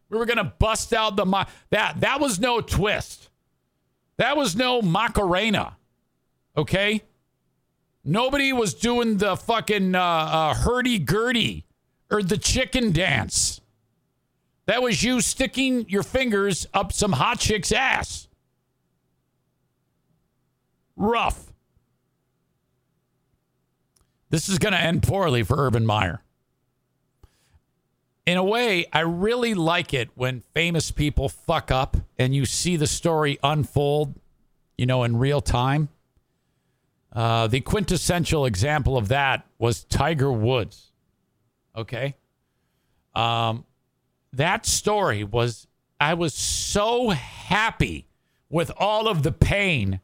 We were gonna bust out the that that was no twist. That was no Macarena. Okay. Nobody was doing the fucking uh, uh, hurdy gurdy or the chicken dance. That was you sticking your fingers up some hot chick's ass. Rough. This is going to end poorly for Urban Meyer in a way, I really like it when famous people fuck up and you see the story unfold, you know, in real time. Uh, the quintessential example of that was Tiger Woods. Okay. Um, that story was, I was so happy with all of the pain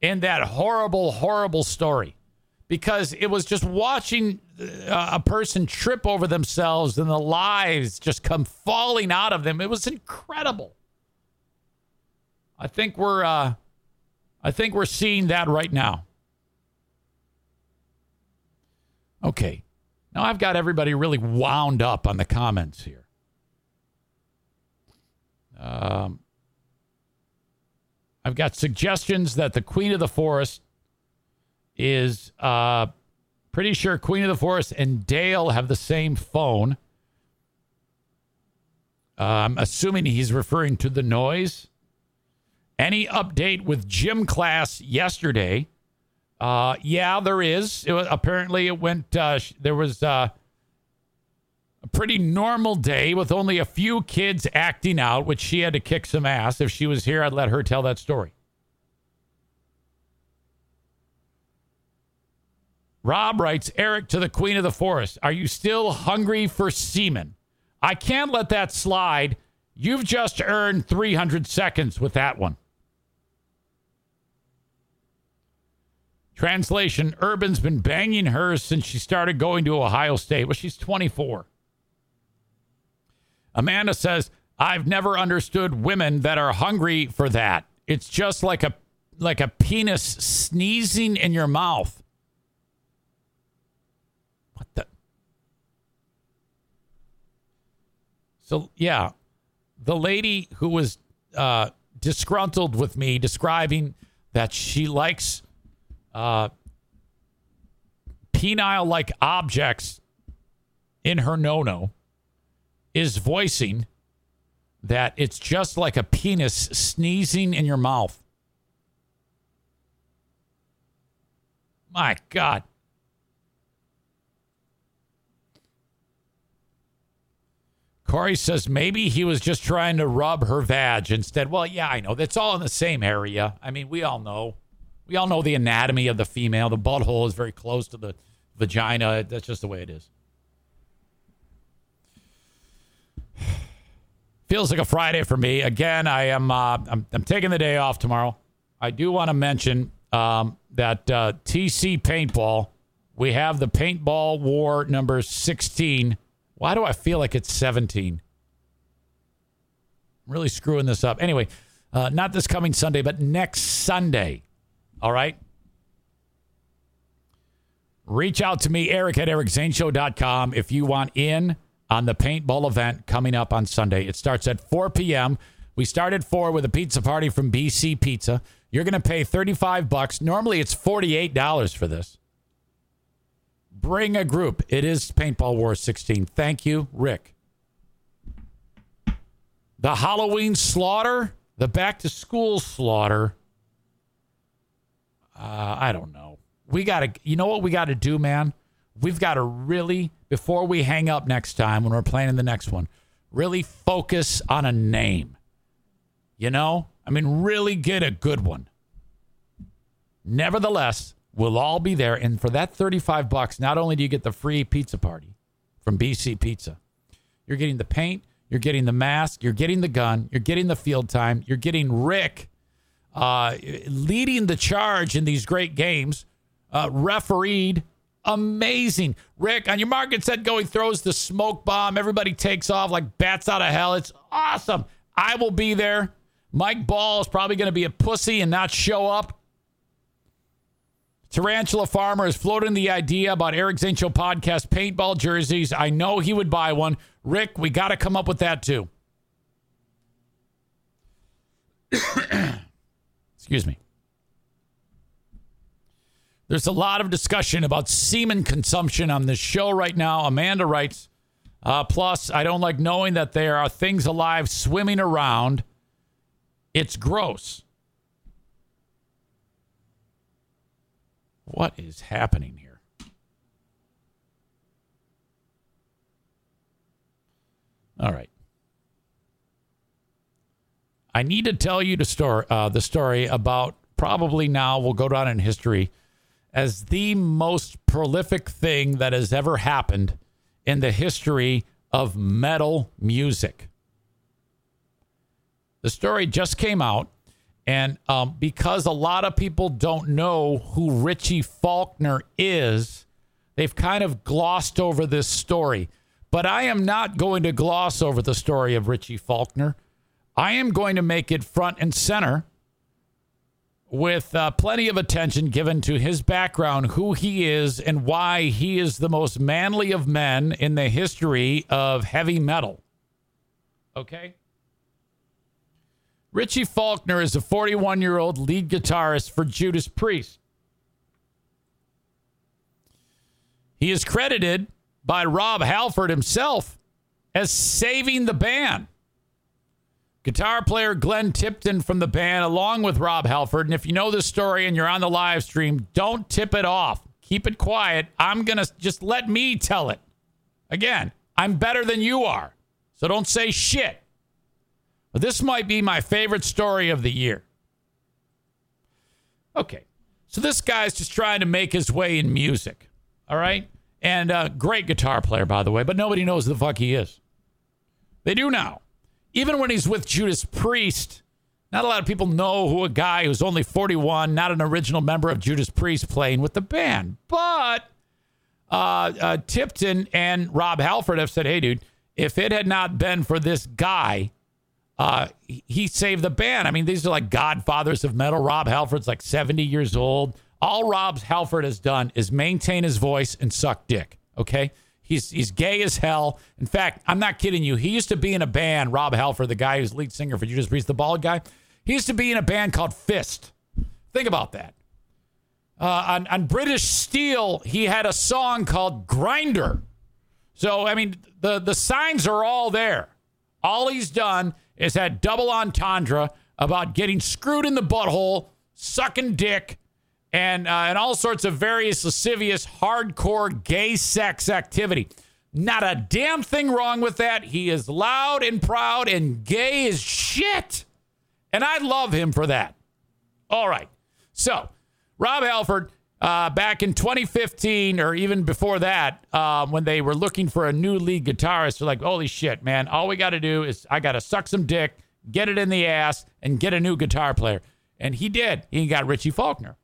in that horrible, horrible story because it was just watching uh, a person trip over themselves and the lives just come falling out of them. It was incredible. I think we're uh, I think we're seeing that right now. Okay. Now I've got everybody really wound up on the comments here. Um, I've got suggestions that the Queen of the Forest is uh, pretty sure Queen of the Forest and Dale have the same phone. Uh, I'm assuming he's referring to the noise. Any update with gym class yesterday? Uh, yeah, there is. It was, apparently, it went. Uh, there was uh, a pretty normal day with only a few kids acting out, which she had to kick some ass. If she was here, I'd let her tell that story. Rob writes, Eric to the Queen of the Forest. Are you still hungry for semen? I can't let that slide. You've just earned 300 seconds with that one. Translation Urban's been banging her since she started going to Ohio State. Well, she's 24. Amanda says, I've never understood women that are hungry for that. It's just like a like a penis sneezing in your mouth. What the So yeah, the lady who was uh, disgruntled with me describing that she likes uh, penile like objects in her no no is voicing that it's just like a penis sneezing in your mouth. My God. Corey says maybe he was just trying to rub her vag instead. Well, yeah, I know. That's all in the same area. I mean, we all know. We all know the anatomy of the female. The butthole is very close to the vagina. That's just the way it is. Feels like a Friday for me. Again, I am uh, I'm, I'm taking the day off tomorrow. I do want to mention um, that uh, TC Paintball, we have the Paintball War number 16. Why do I feel like it's 17? I'm really screwing this up. Anyway, uh, not this coming Sunday, but next Sunday. All right. Reach out to me, Eric at ericzaneshow.com, if you want in on the paintball event coming up on Sunday. It starts at 4 p.m. We start at 4 with a pizza party from BC Pizza. You're going to pay 35 bucks. Normally it's $48 for this. Bring a group. It is Paintball War 16. Thank you, Rick. The Halloween slaughter, the back to school slaughter. Uh, I don't know. We got to, you know what we got to do, man? We've got to really, before we hang up next time when we're planning the next one, really focus on a name. You know? I mean, really get a good one. Nevertheless, we'll all be there. And for that 35 bucks, not only do you get the free pizza party from BC Pizza, you're getting the paint, you're getting the mask, you're getting the gun, you're getting the field time, you're getting Rick uh, leading the charge in these great games, uh, refereed. Amazing. Rick, on your market set go, he throws the smoke bomb. Everybody takes off like bats out of hell. It's awesome. I will be there. Mike Ball is probably going to be a pussy and not show up. Tarantula Farmer is floating the idea about Eric Zane podcast paintball jerseys. I know he would buy one. Rick, we got to come up with that too. Excuse me. There's a lot of discussion about semen consumption on this show right now. Amanda writes, uh, plus, I don't like knowing that there are things alive swimming around. It's gross. What is happening here? All right. I need to tell you the story, uh, the story about probably now will go down in history as the most prolific thing that has ever happened in the history of metal music. The story just came out, and um, because a lot of people don't know who Richie Faulkner is, they've kind of glossed over this story. But I am not going to gloss over the story of Richie Faulkner. I am going to make it front and center with uh, plenty of attention given to his background, who he is, and why he is the most manly of men in the history of heavy metal. Okay? Richie Faulkner is a 41 year old lead guitarist for Judas Priest. He is credited by Rob Halford himself as saving the band. Guitar player Glenn Tipton from the band, along with Rob Halford. And if you know this story and you're on the live stream, don't tip it off. Keep it quiet. I'm going to just let me tell it. Again, I'm better than you are. So don't say shit. But this might be my favorite story of the year. Okay. So this guy's just trying to make his way in music. All right. And uh, great guitar player, by the way, but nobody knows who the fuck he is. They do now. Even when he's with Judas Priest, not a lot of people know who a guy who's only 41, not an original member of Judas Priest, playing with the band. But uh, uh, Tipton and Rob Halford have said, hey, dude, if it had not been for this guy, uh, he saved the band. I mean, these are like godfathers of metal. Rob Halford's like 70 years old. All Rob Halford has done is maintain his voice and suck dick. Okay. He's he's gay as hell. In fact, I'm not kidding you. He used to be in a band, Rob Halford, the guy who's lead singer for Judas Priest, the bald guy. He used to be in a band called Fist. Think about that. Uh, on, on British Steel, he had a song called Grinder. So, I mean, the, the signs are all there. All he's done is had double entendre about getting screwed in the butthole, sucking dick, and, uh, and all sorts of various lascivious, hardcore gay sex activity. Not a damn thing wrong with that. He is loud and proud and gay as shit. And I love him for that. All right. So, Rob Halford, uh, back in 2015 or even before that, uh, when they were looking for a new lead guitarist, they're like, holy shit, man, all we got to do is I got to suck some dick, get it in the ass, and get a new guitar player. And he did. He got Richie Faulkner.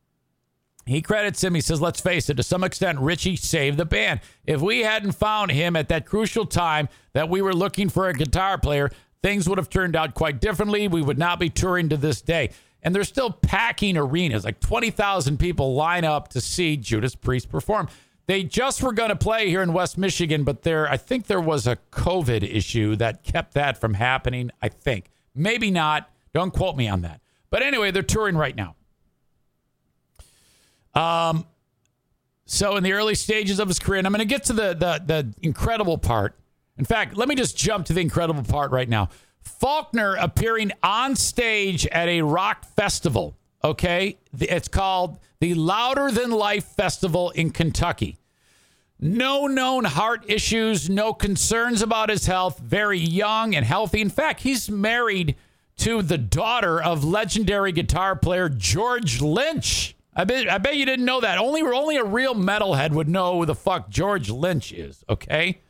He credits him. He says, let's face it, to some extent, Richie saved the band. If we hadn't found him at that crucial time that we were looking for a guitar player, things would have turned out quite differently. We would not be touring to this day. And they're still packing arenas. Like 20,000 people line up to see Judas Priest perform. They just were going to play here in West Michigan, but there, I think there was a COVID issue that kept that from happening. I think. Maybe not. Don't quote me on that. But anyway, they're touring right now. Um, so in the early stages of his career, and I'm going to get to the, the the incredible part. In fact, let me just jump to the incredible part right now. Faulkner appearing on stage at a rock festival. Okay, it's called the Louder Than Life Festival in Kentucky. No known heart issues, no concerns about his health, very young and healthy. In fact, he's married to the daughter of legendary guitar player George Lynch. I bet I bet you didn't know that. Only only a real metalhead would know who the fuck George Lynch is. Okay,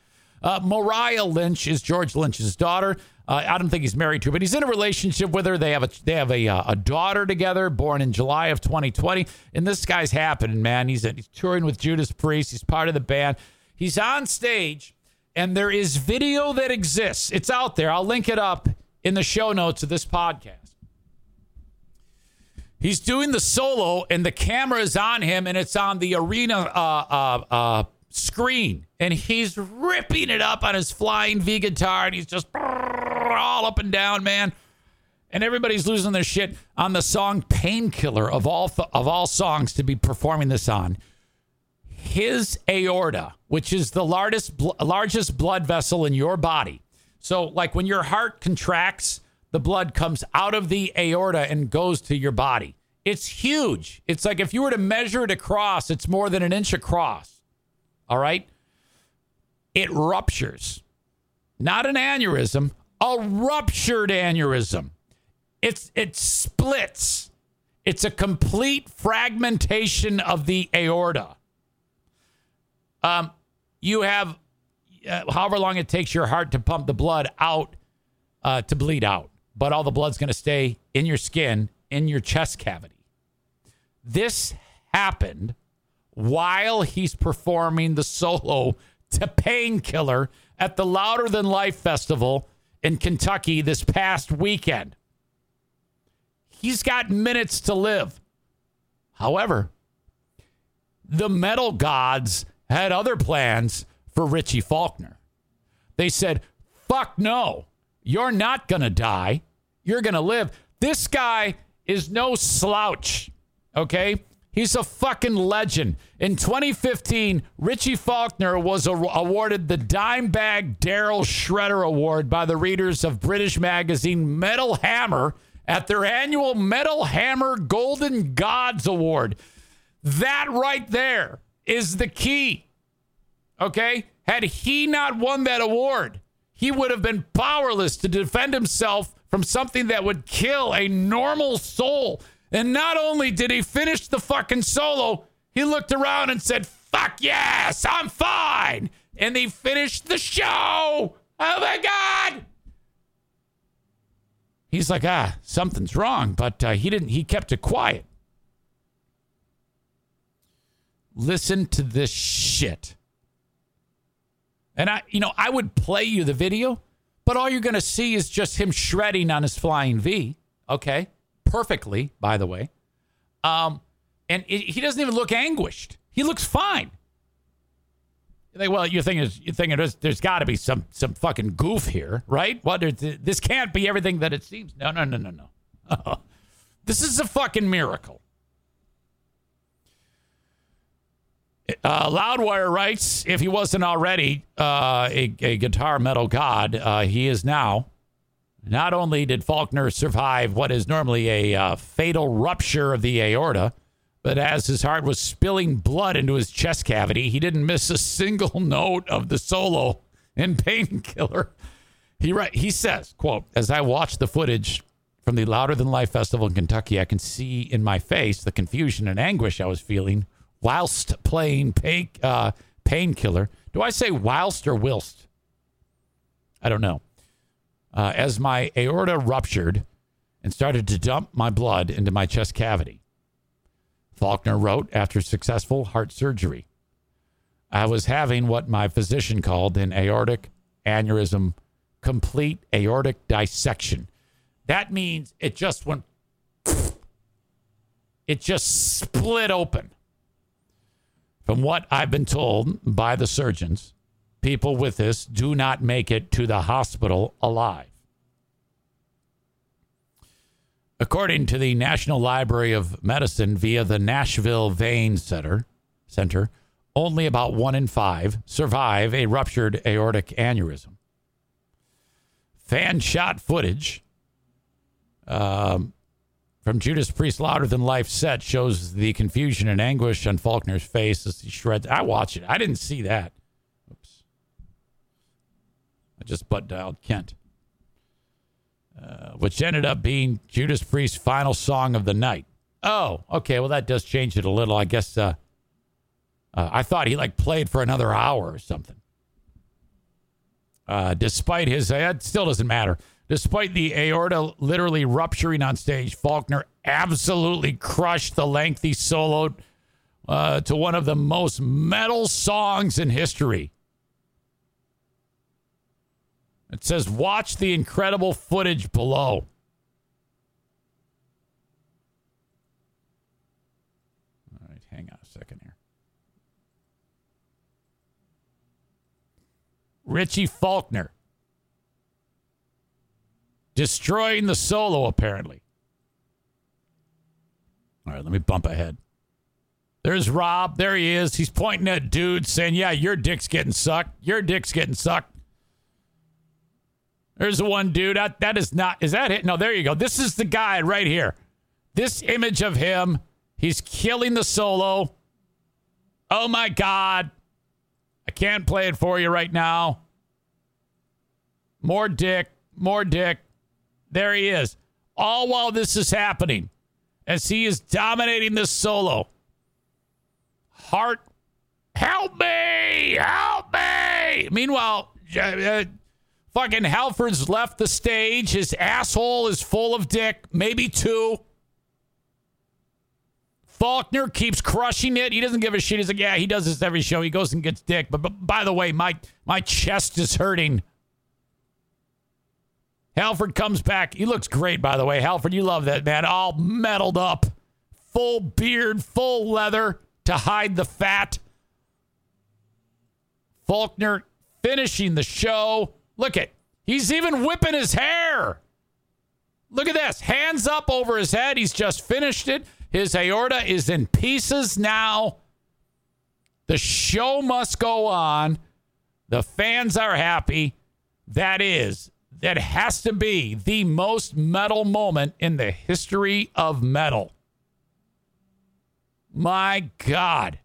uh, Mariah Lynch is George Lynch's daughter. Uh, I don't think he's married to her, but he's in a relationship with her. They have a they have a uh, a daughter together, born in July of 2020. And this guy's happening, man. He's he's touring with Judas Priest. He's part of the band. He's on stage, and there is video that exists. It's out there. I'll link it up in the show notes of this podcast. He's doing the solo, and the camera is on him, and it's on the arena uh, uh, uh, screen, and he's ripping it up on his flying V guitar, and he's just all up and down, man. And everybody's losing their shit on the song "Painkiller" of all th- of all songs to be performing this on. His aorta, which is the largest bl- largest blood vessel in your body, so like when your heart contracts the blood comes out of the aorta and goes to your body. It's huge. It's like if you were to measure it across, it's more than an inch across. All right? It ruptures. Not an aneurysm, a ruptured aneurysm. It's it splits. It's a complete fragmentation of the aorta. Um, you have uh, however long it takes your heart to pump the blood out uh, to bleed out but all the blood's going to stay in your skin, in your chest cavity. This happened while he's performing the solo to Painkiller at the Louder Than Life Festival in Kentucky this past weekend. He's got minutes to live. However, the metal gods had other plans for Richie Faulkner. They said, fuck no, you're not going to die. You're going to live. This guy is no slouch, okay? He's a fucking legend. In 2015, Richie Faulkner was a- awarded the Dimebag Darrell Shredder Award by the readers of British magazine Metal Hammer at their annual Metal Hammer Golden Gods Award. That right there is the key. Okay? Had he not won that award, he would have been powerless to defend himself from something that would kill a normal soul. And not only did he finish the fucking solo, he looked around and said, Fuck yes, I'm fine. And he finished the show. Oh my God. He's like, ah, something's wrong, but uh, he didn't, he kept it quiet. Listen to this shit. And I, you know, I would play you the video, but all you're going to see is just him shredding on his flying V. Okay. Perfectly, by the way. Um, and it, he doesn't even look anguished. He looks fine. You think, well, you're thinking, you're thinking there's, there's got to be some, some fucking goof here, right? What? This can't be everything that it seems. No, no, no, no, no. this is a fucking miracle. Uh, Loudwire writes, if he wasn't already uh, a, a, guitar metal god, uh, he is now. Not only did Faulkner survive what is normally a uh, fatal rupture of the aorta, but as his heart was spilling blood into his chest cavity, he didn't miss a single note of the solo in Painkiller. He right, he says, "quote As I watch the footage from the Louder Than Life festival in Kentucky, I can see in my face the confusion and anguish I was feeling whilst playing pain, uh, painkiller. Do I say whilst or whilst? I don't know. Uh, as my aorta ruptured and started to dump my blood into my chest cavity. Faulkner wrote after successful heart surgery. I was having what my physician called an aortic aneurysm, complete aortic dissection. That means it just went, it just split open. From what I've been told by the surgeons, people with this do not make it to the hospital alive. According to the National Library of Medicine via the Nashville Vein Center, Center only about one in five survive a ruptured aortic aneurysm. Fan shot footage um, from Judas Priest Louder Than Life set shows the confusion and anguish on Faulkner's face as he shreds. I watch it. I didn't see that. Oops. I just butt dialed Kent. Uh, which ended up being Judas Priest's final song of the night. Oh, okay. Well, that does change it a little. I guess uh, uh, I thought he like played for another hour or something. Uh, despite his, uh, it still doesn't matter. Despite the aorta literally rupturing on stage, Faulkner absolutely crushed the lengthy solo uh, to one of the most metal songs in history. It says, watch the incredible footage below. All right, hang on a second here. Richie Faulkner destroying the solo, apparently. All right, let me bump ahead. There's Rob. There he is. He's pointing at dude saying, Yeah, your dick's getting sucked. Your dick's getting sucked. There's the one dude. That, that is not, is that it? No, there you go. This is the guy right here. This image of him. He's killing the solo. Oh my God. I can't play it for you right now. More dick, more dick. There he is. All while this is happening, as he is dominating this solo. Heart, help me! Help me! Meanwhile, uh, fucking Halford's left the stage. His asshole is full of dick, maybe two. Faulkner keeps crushing it. He doesn't give a shit. He's like, yeah, he does this every show. He goes and gets dick. But, but by the way, my my chest is hurting. Halford comes back. He looks great, by the way. Halford, you love that man. All metaled up, full beard, full leather to hide the fat. Faulkner finishing the show. Look at, he's even whipping his hair. Look at this. Hands up over his head. He's just finished it. His aorta is in pieces now. The show must go on. The fans are happy. That is, that has to be the most metal moment in the history of metal. My God.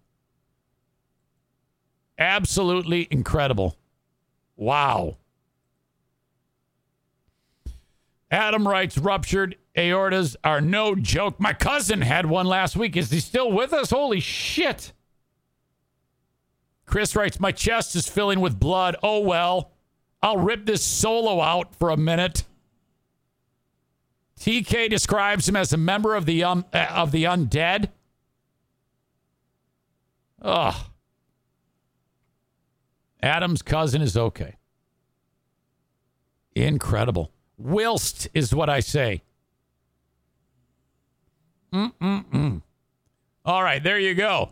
Absolutely incredible. Wow. Adam writes ruptured aortas are no joke. My cousin had one last week. Is he still with us? Holy shit. Chris writes, My chest is filling with blood. Oh, well. I'll rip this solo out for a minute. TK describes him as a member of the um, uh, of the undead. Ugh. Adam's cousin is okay. Incredible. Whilst is what I say. Mm-mm-mm. All right, there you go.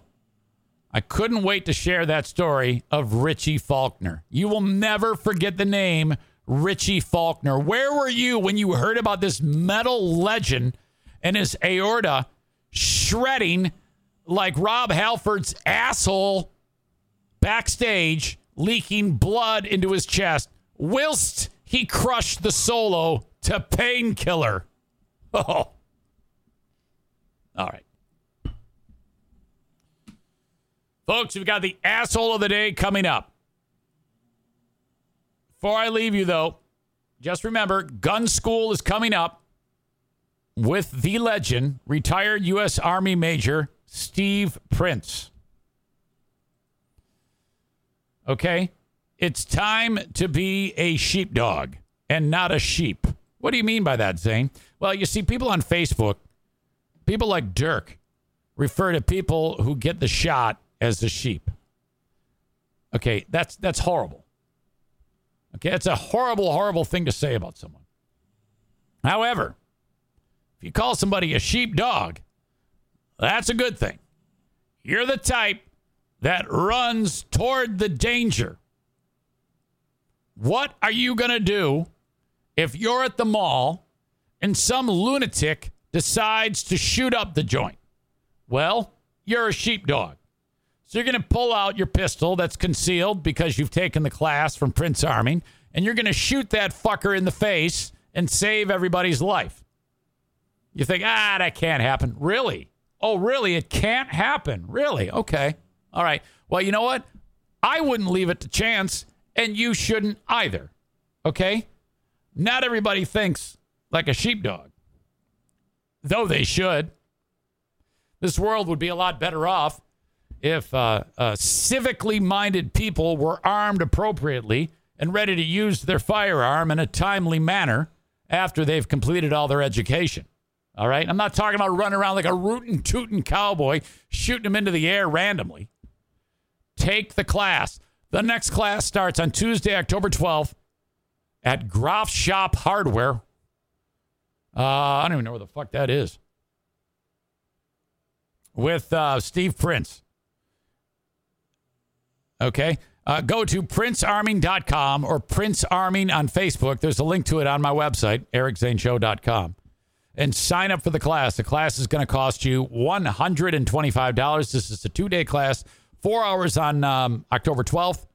I couldn't wait to share that story of Richie Faulkner. You will never forget the name Richie Faulkner. Where were you when you heard about this metal legend and his aorta shredding like Rob Halford's asshole backstage, leaking blood into his chest, whilst he crushed the solo to painkiller? Oh. All right. Folks, we've got the asshole of the day coming up. Before I leave you, though, just remember gun school is coming up with the legend, retired U.S. Army Major Steve Prince. Okay? It's time to be a sheepdog and not a sheep. What do you mean by that, Zane? Well, you see, people on Facebook, people like Dirk, refer to people who get the shot as the sheep. Okay, that's that's horrible. Okay, that's a horrible, horrible thing to say about someone. However, if you call somebody a sheepdog, that's a good thing. You're the type that runs toward the danger. What are you going to do if you're at the mall and some lunatic decides to shoot up the joint? Well, you're a sheepdog. So you're going to pull out your pistol that's concealed because you've taken the class from Prince Arming, and you're going to shoot that fucker in the face and save everybody's life. You think, ah, that can't happen. Really? Oh, really? It can't happen. Really? Okay. All right. Well, you know what? I wouldn't leave it to chance, and you shouldn't either. Okay? Not everybody thinks like a sheepdog, though they should. This world would be a lot better off if uh, uh, civically minded people were armed appropriately and ready to use their firearm in a timely manner after they've completed all their education. All right? I'm not talking about running around like a rootin' tootin' cowboy, shooting them into the air randomly. Take the class. The next class starts on Tuesday, October 12th at Groff Shop Hardware. Uh, I don't even know where the fuck that is. With uh, Steve Prince. Okay. Uh, go to princearming.com or princearming on Facebook. There's a link to it on my website, ericzaneshow.com. And sign up for the class. The class is going to cost you $125. This is a two day class, four hours on um, October 12th,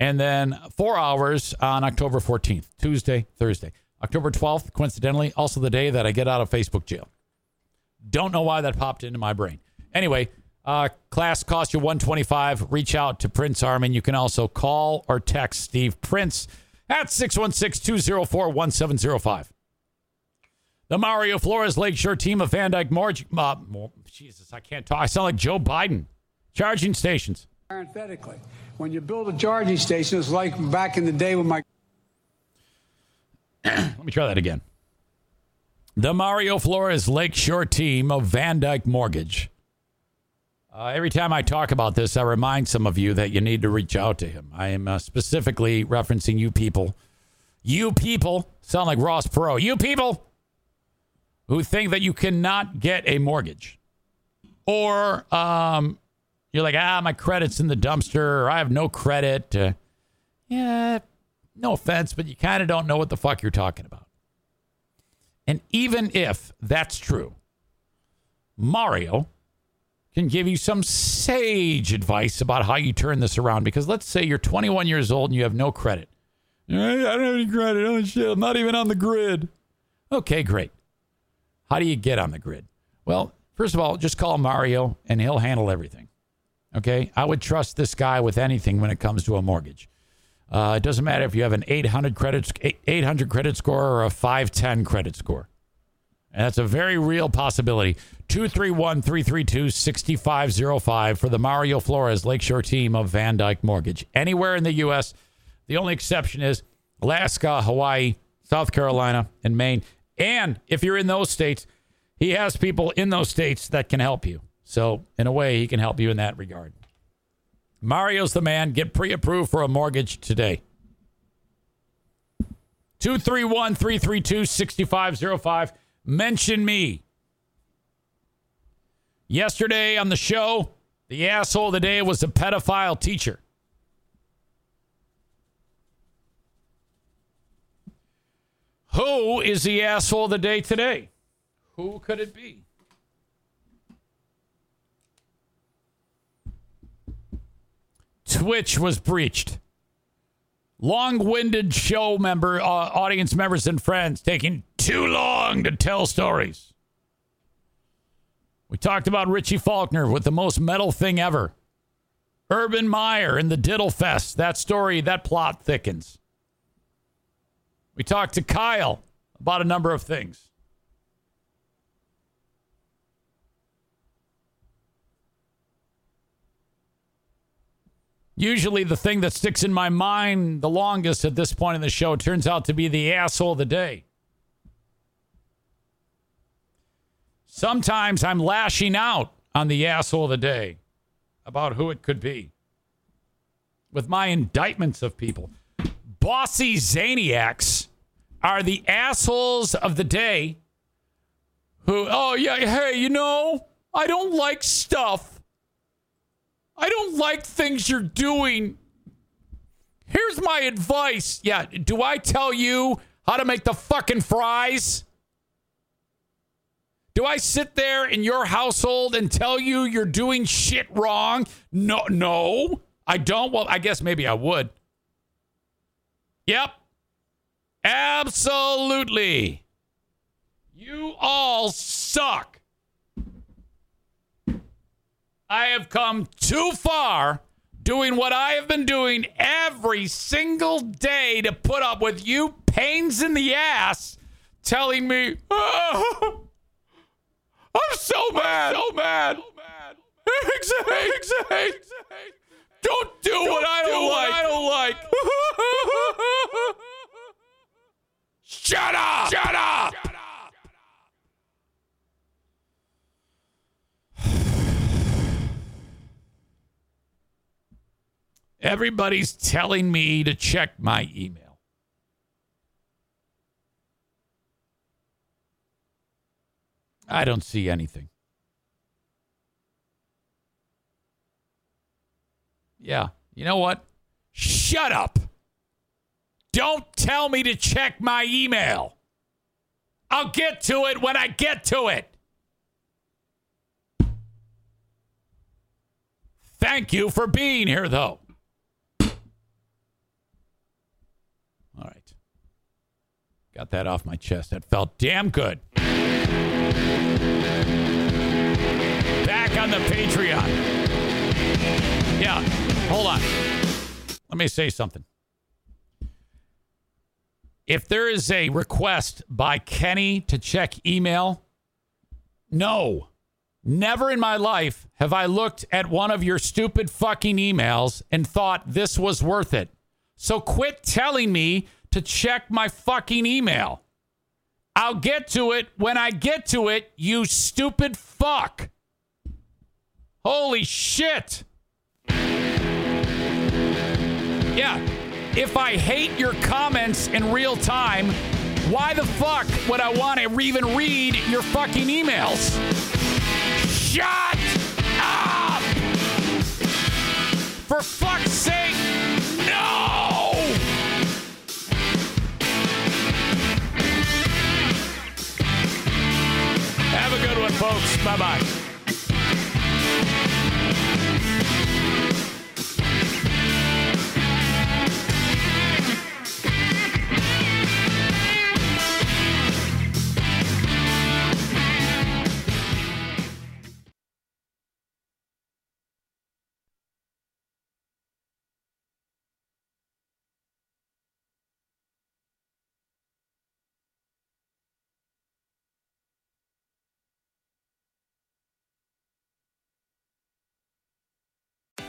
and then four hours on October 14th, Tuesday, Thursday. October 12th, coincidentally, also the day that I get out of Facebook jail. Don't know why that popped into my brain. Anyway, uh, class costs you 125 Reach out to Prince Arming. You can also call or text Steve Prince at 616-204-1705. The Mario Flores Lakeshore team of VanDyk Morg- uh, Jesus, I can't talk. I sound like Joe Biden. Charging stations. Parenthetically, when you build a charging station, it's like back in the day when my. Let me try that again. The Mario Flores Lakeshore team of VanDyk Mortgage uh, every time I talk about this, I remind some of you that you need to reach out to him. I am uh, specifically referencing you people. You people sound like Ross Perot. You people who think that you cannot get a mortgage. or um, you're like, ah, my credit's in the dumpster, or I have no credit. Uh, yeah, no offense, but you kind of don't know what the fuck you're talking about. And even if that's true, Mario can give you some sage advice about how you turn this around. Because let's say you're 21 years old and you have no credit. I don't have any credit. Oh, shit. I'm not even on the grid. Okay, great. How do you get on the grid? Well, first of all, just call Mario and he'll handle everything. Okay. I would trust this guy with anything when it comes to a mortgage. Uh, it doesn't matter if you have an 800 credit 800 credit score or a 510 credit score. And that's a very real possibility. 231 332 6505 for the Mario Flores Lakeshore team of VanDyk Mortgage. Anywhere in the U.S., the only exception is Alaska, Hawaii, South Carolina, and Maine. And if you're in those states, he has people in those states that can help you. So, in a way, he can help you in that regard. Mario's the man. Get pre approved for a mortgage today. 231 332 6505. Mention me. Yesterday on the show, the asshole of the day was a pedophile teacher. Who is the asshole of the day today? Who could it be? Twitch was breached. Long winded show member, uh, audience members, and friends taking too long to tell stories. We talked about Richie Faulkner with the most metal thing ever. Urban Meyer and the Diddle Fest. That story, that plot thickens. We talked to Kyle about a number of things. Usually, the thing that sticks in my mind the longest at this point in the show turns out to be the asshole of the day. Sometimes I'm lashing out on the asshole of the day about who it could be with my indictments of people. Bossy Zaniacs are the assholes of the day who, oh, yeah, hey, you know, I don't like stuff I don't like things you're doing. Here's my advice. Yeah, do I tell you how to make the fucking fries? Do I sit there in your household and tell you you're doing shit wrong? No, no, I don't. Well, I guess maybe I would. Yep. Absolutely. You all suck. I have come too far doing what I have been doing every single day to put up with you pains in the ass telling me, oh, I'm so mad, so mad. Exactly, exactly. Don't do don't what I don't do like. I don't like. Shut up! Shut up! Shut up! Everybody's telling me to check my email. I don't see anything. Yeah. You know what? Shut up. Don't tell me to check my email. I'll get to it when I get to it. Thank you for being here, though. All right. Got that off my chest. That felt damn good. Back on the Patreon. Yeah, hold on. Let me say something. If there is a request by Kenny to check email, no. Never in my life have I looked at one of your stupid fucking emails and thought this was worth it. So quit telling me to check my fucking email. I'll get to it when I get to it, you stupid fuck. Holy shit. Yeah. If I hate your comments in real time, why the fuck would I want to even read your fucking emails? Shut up! For fuck's sake, no! Have a good one, folks. Bye bye.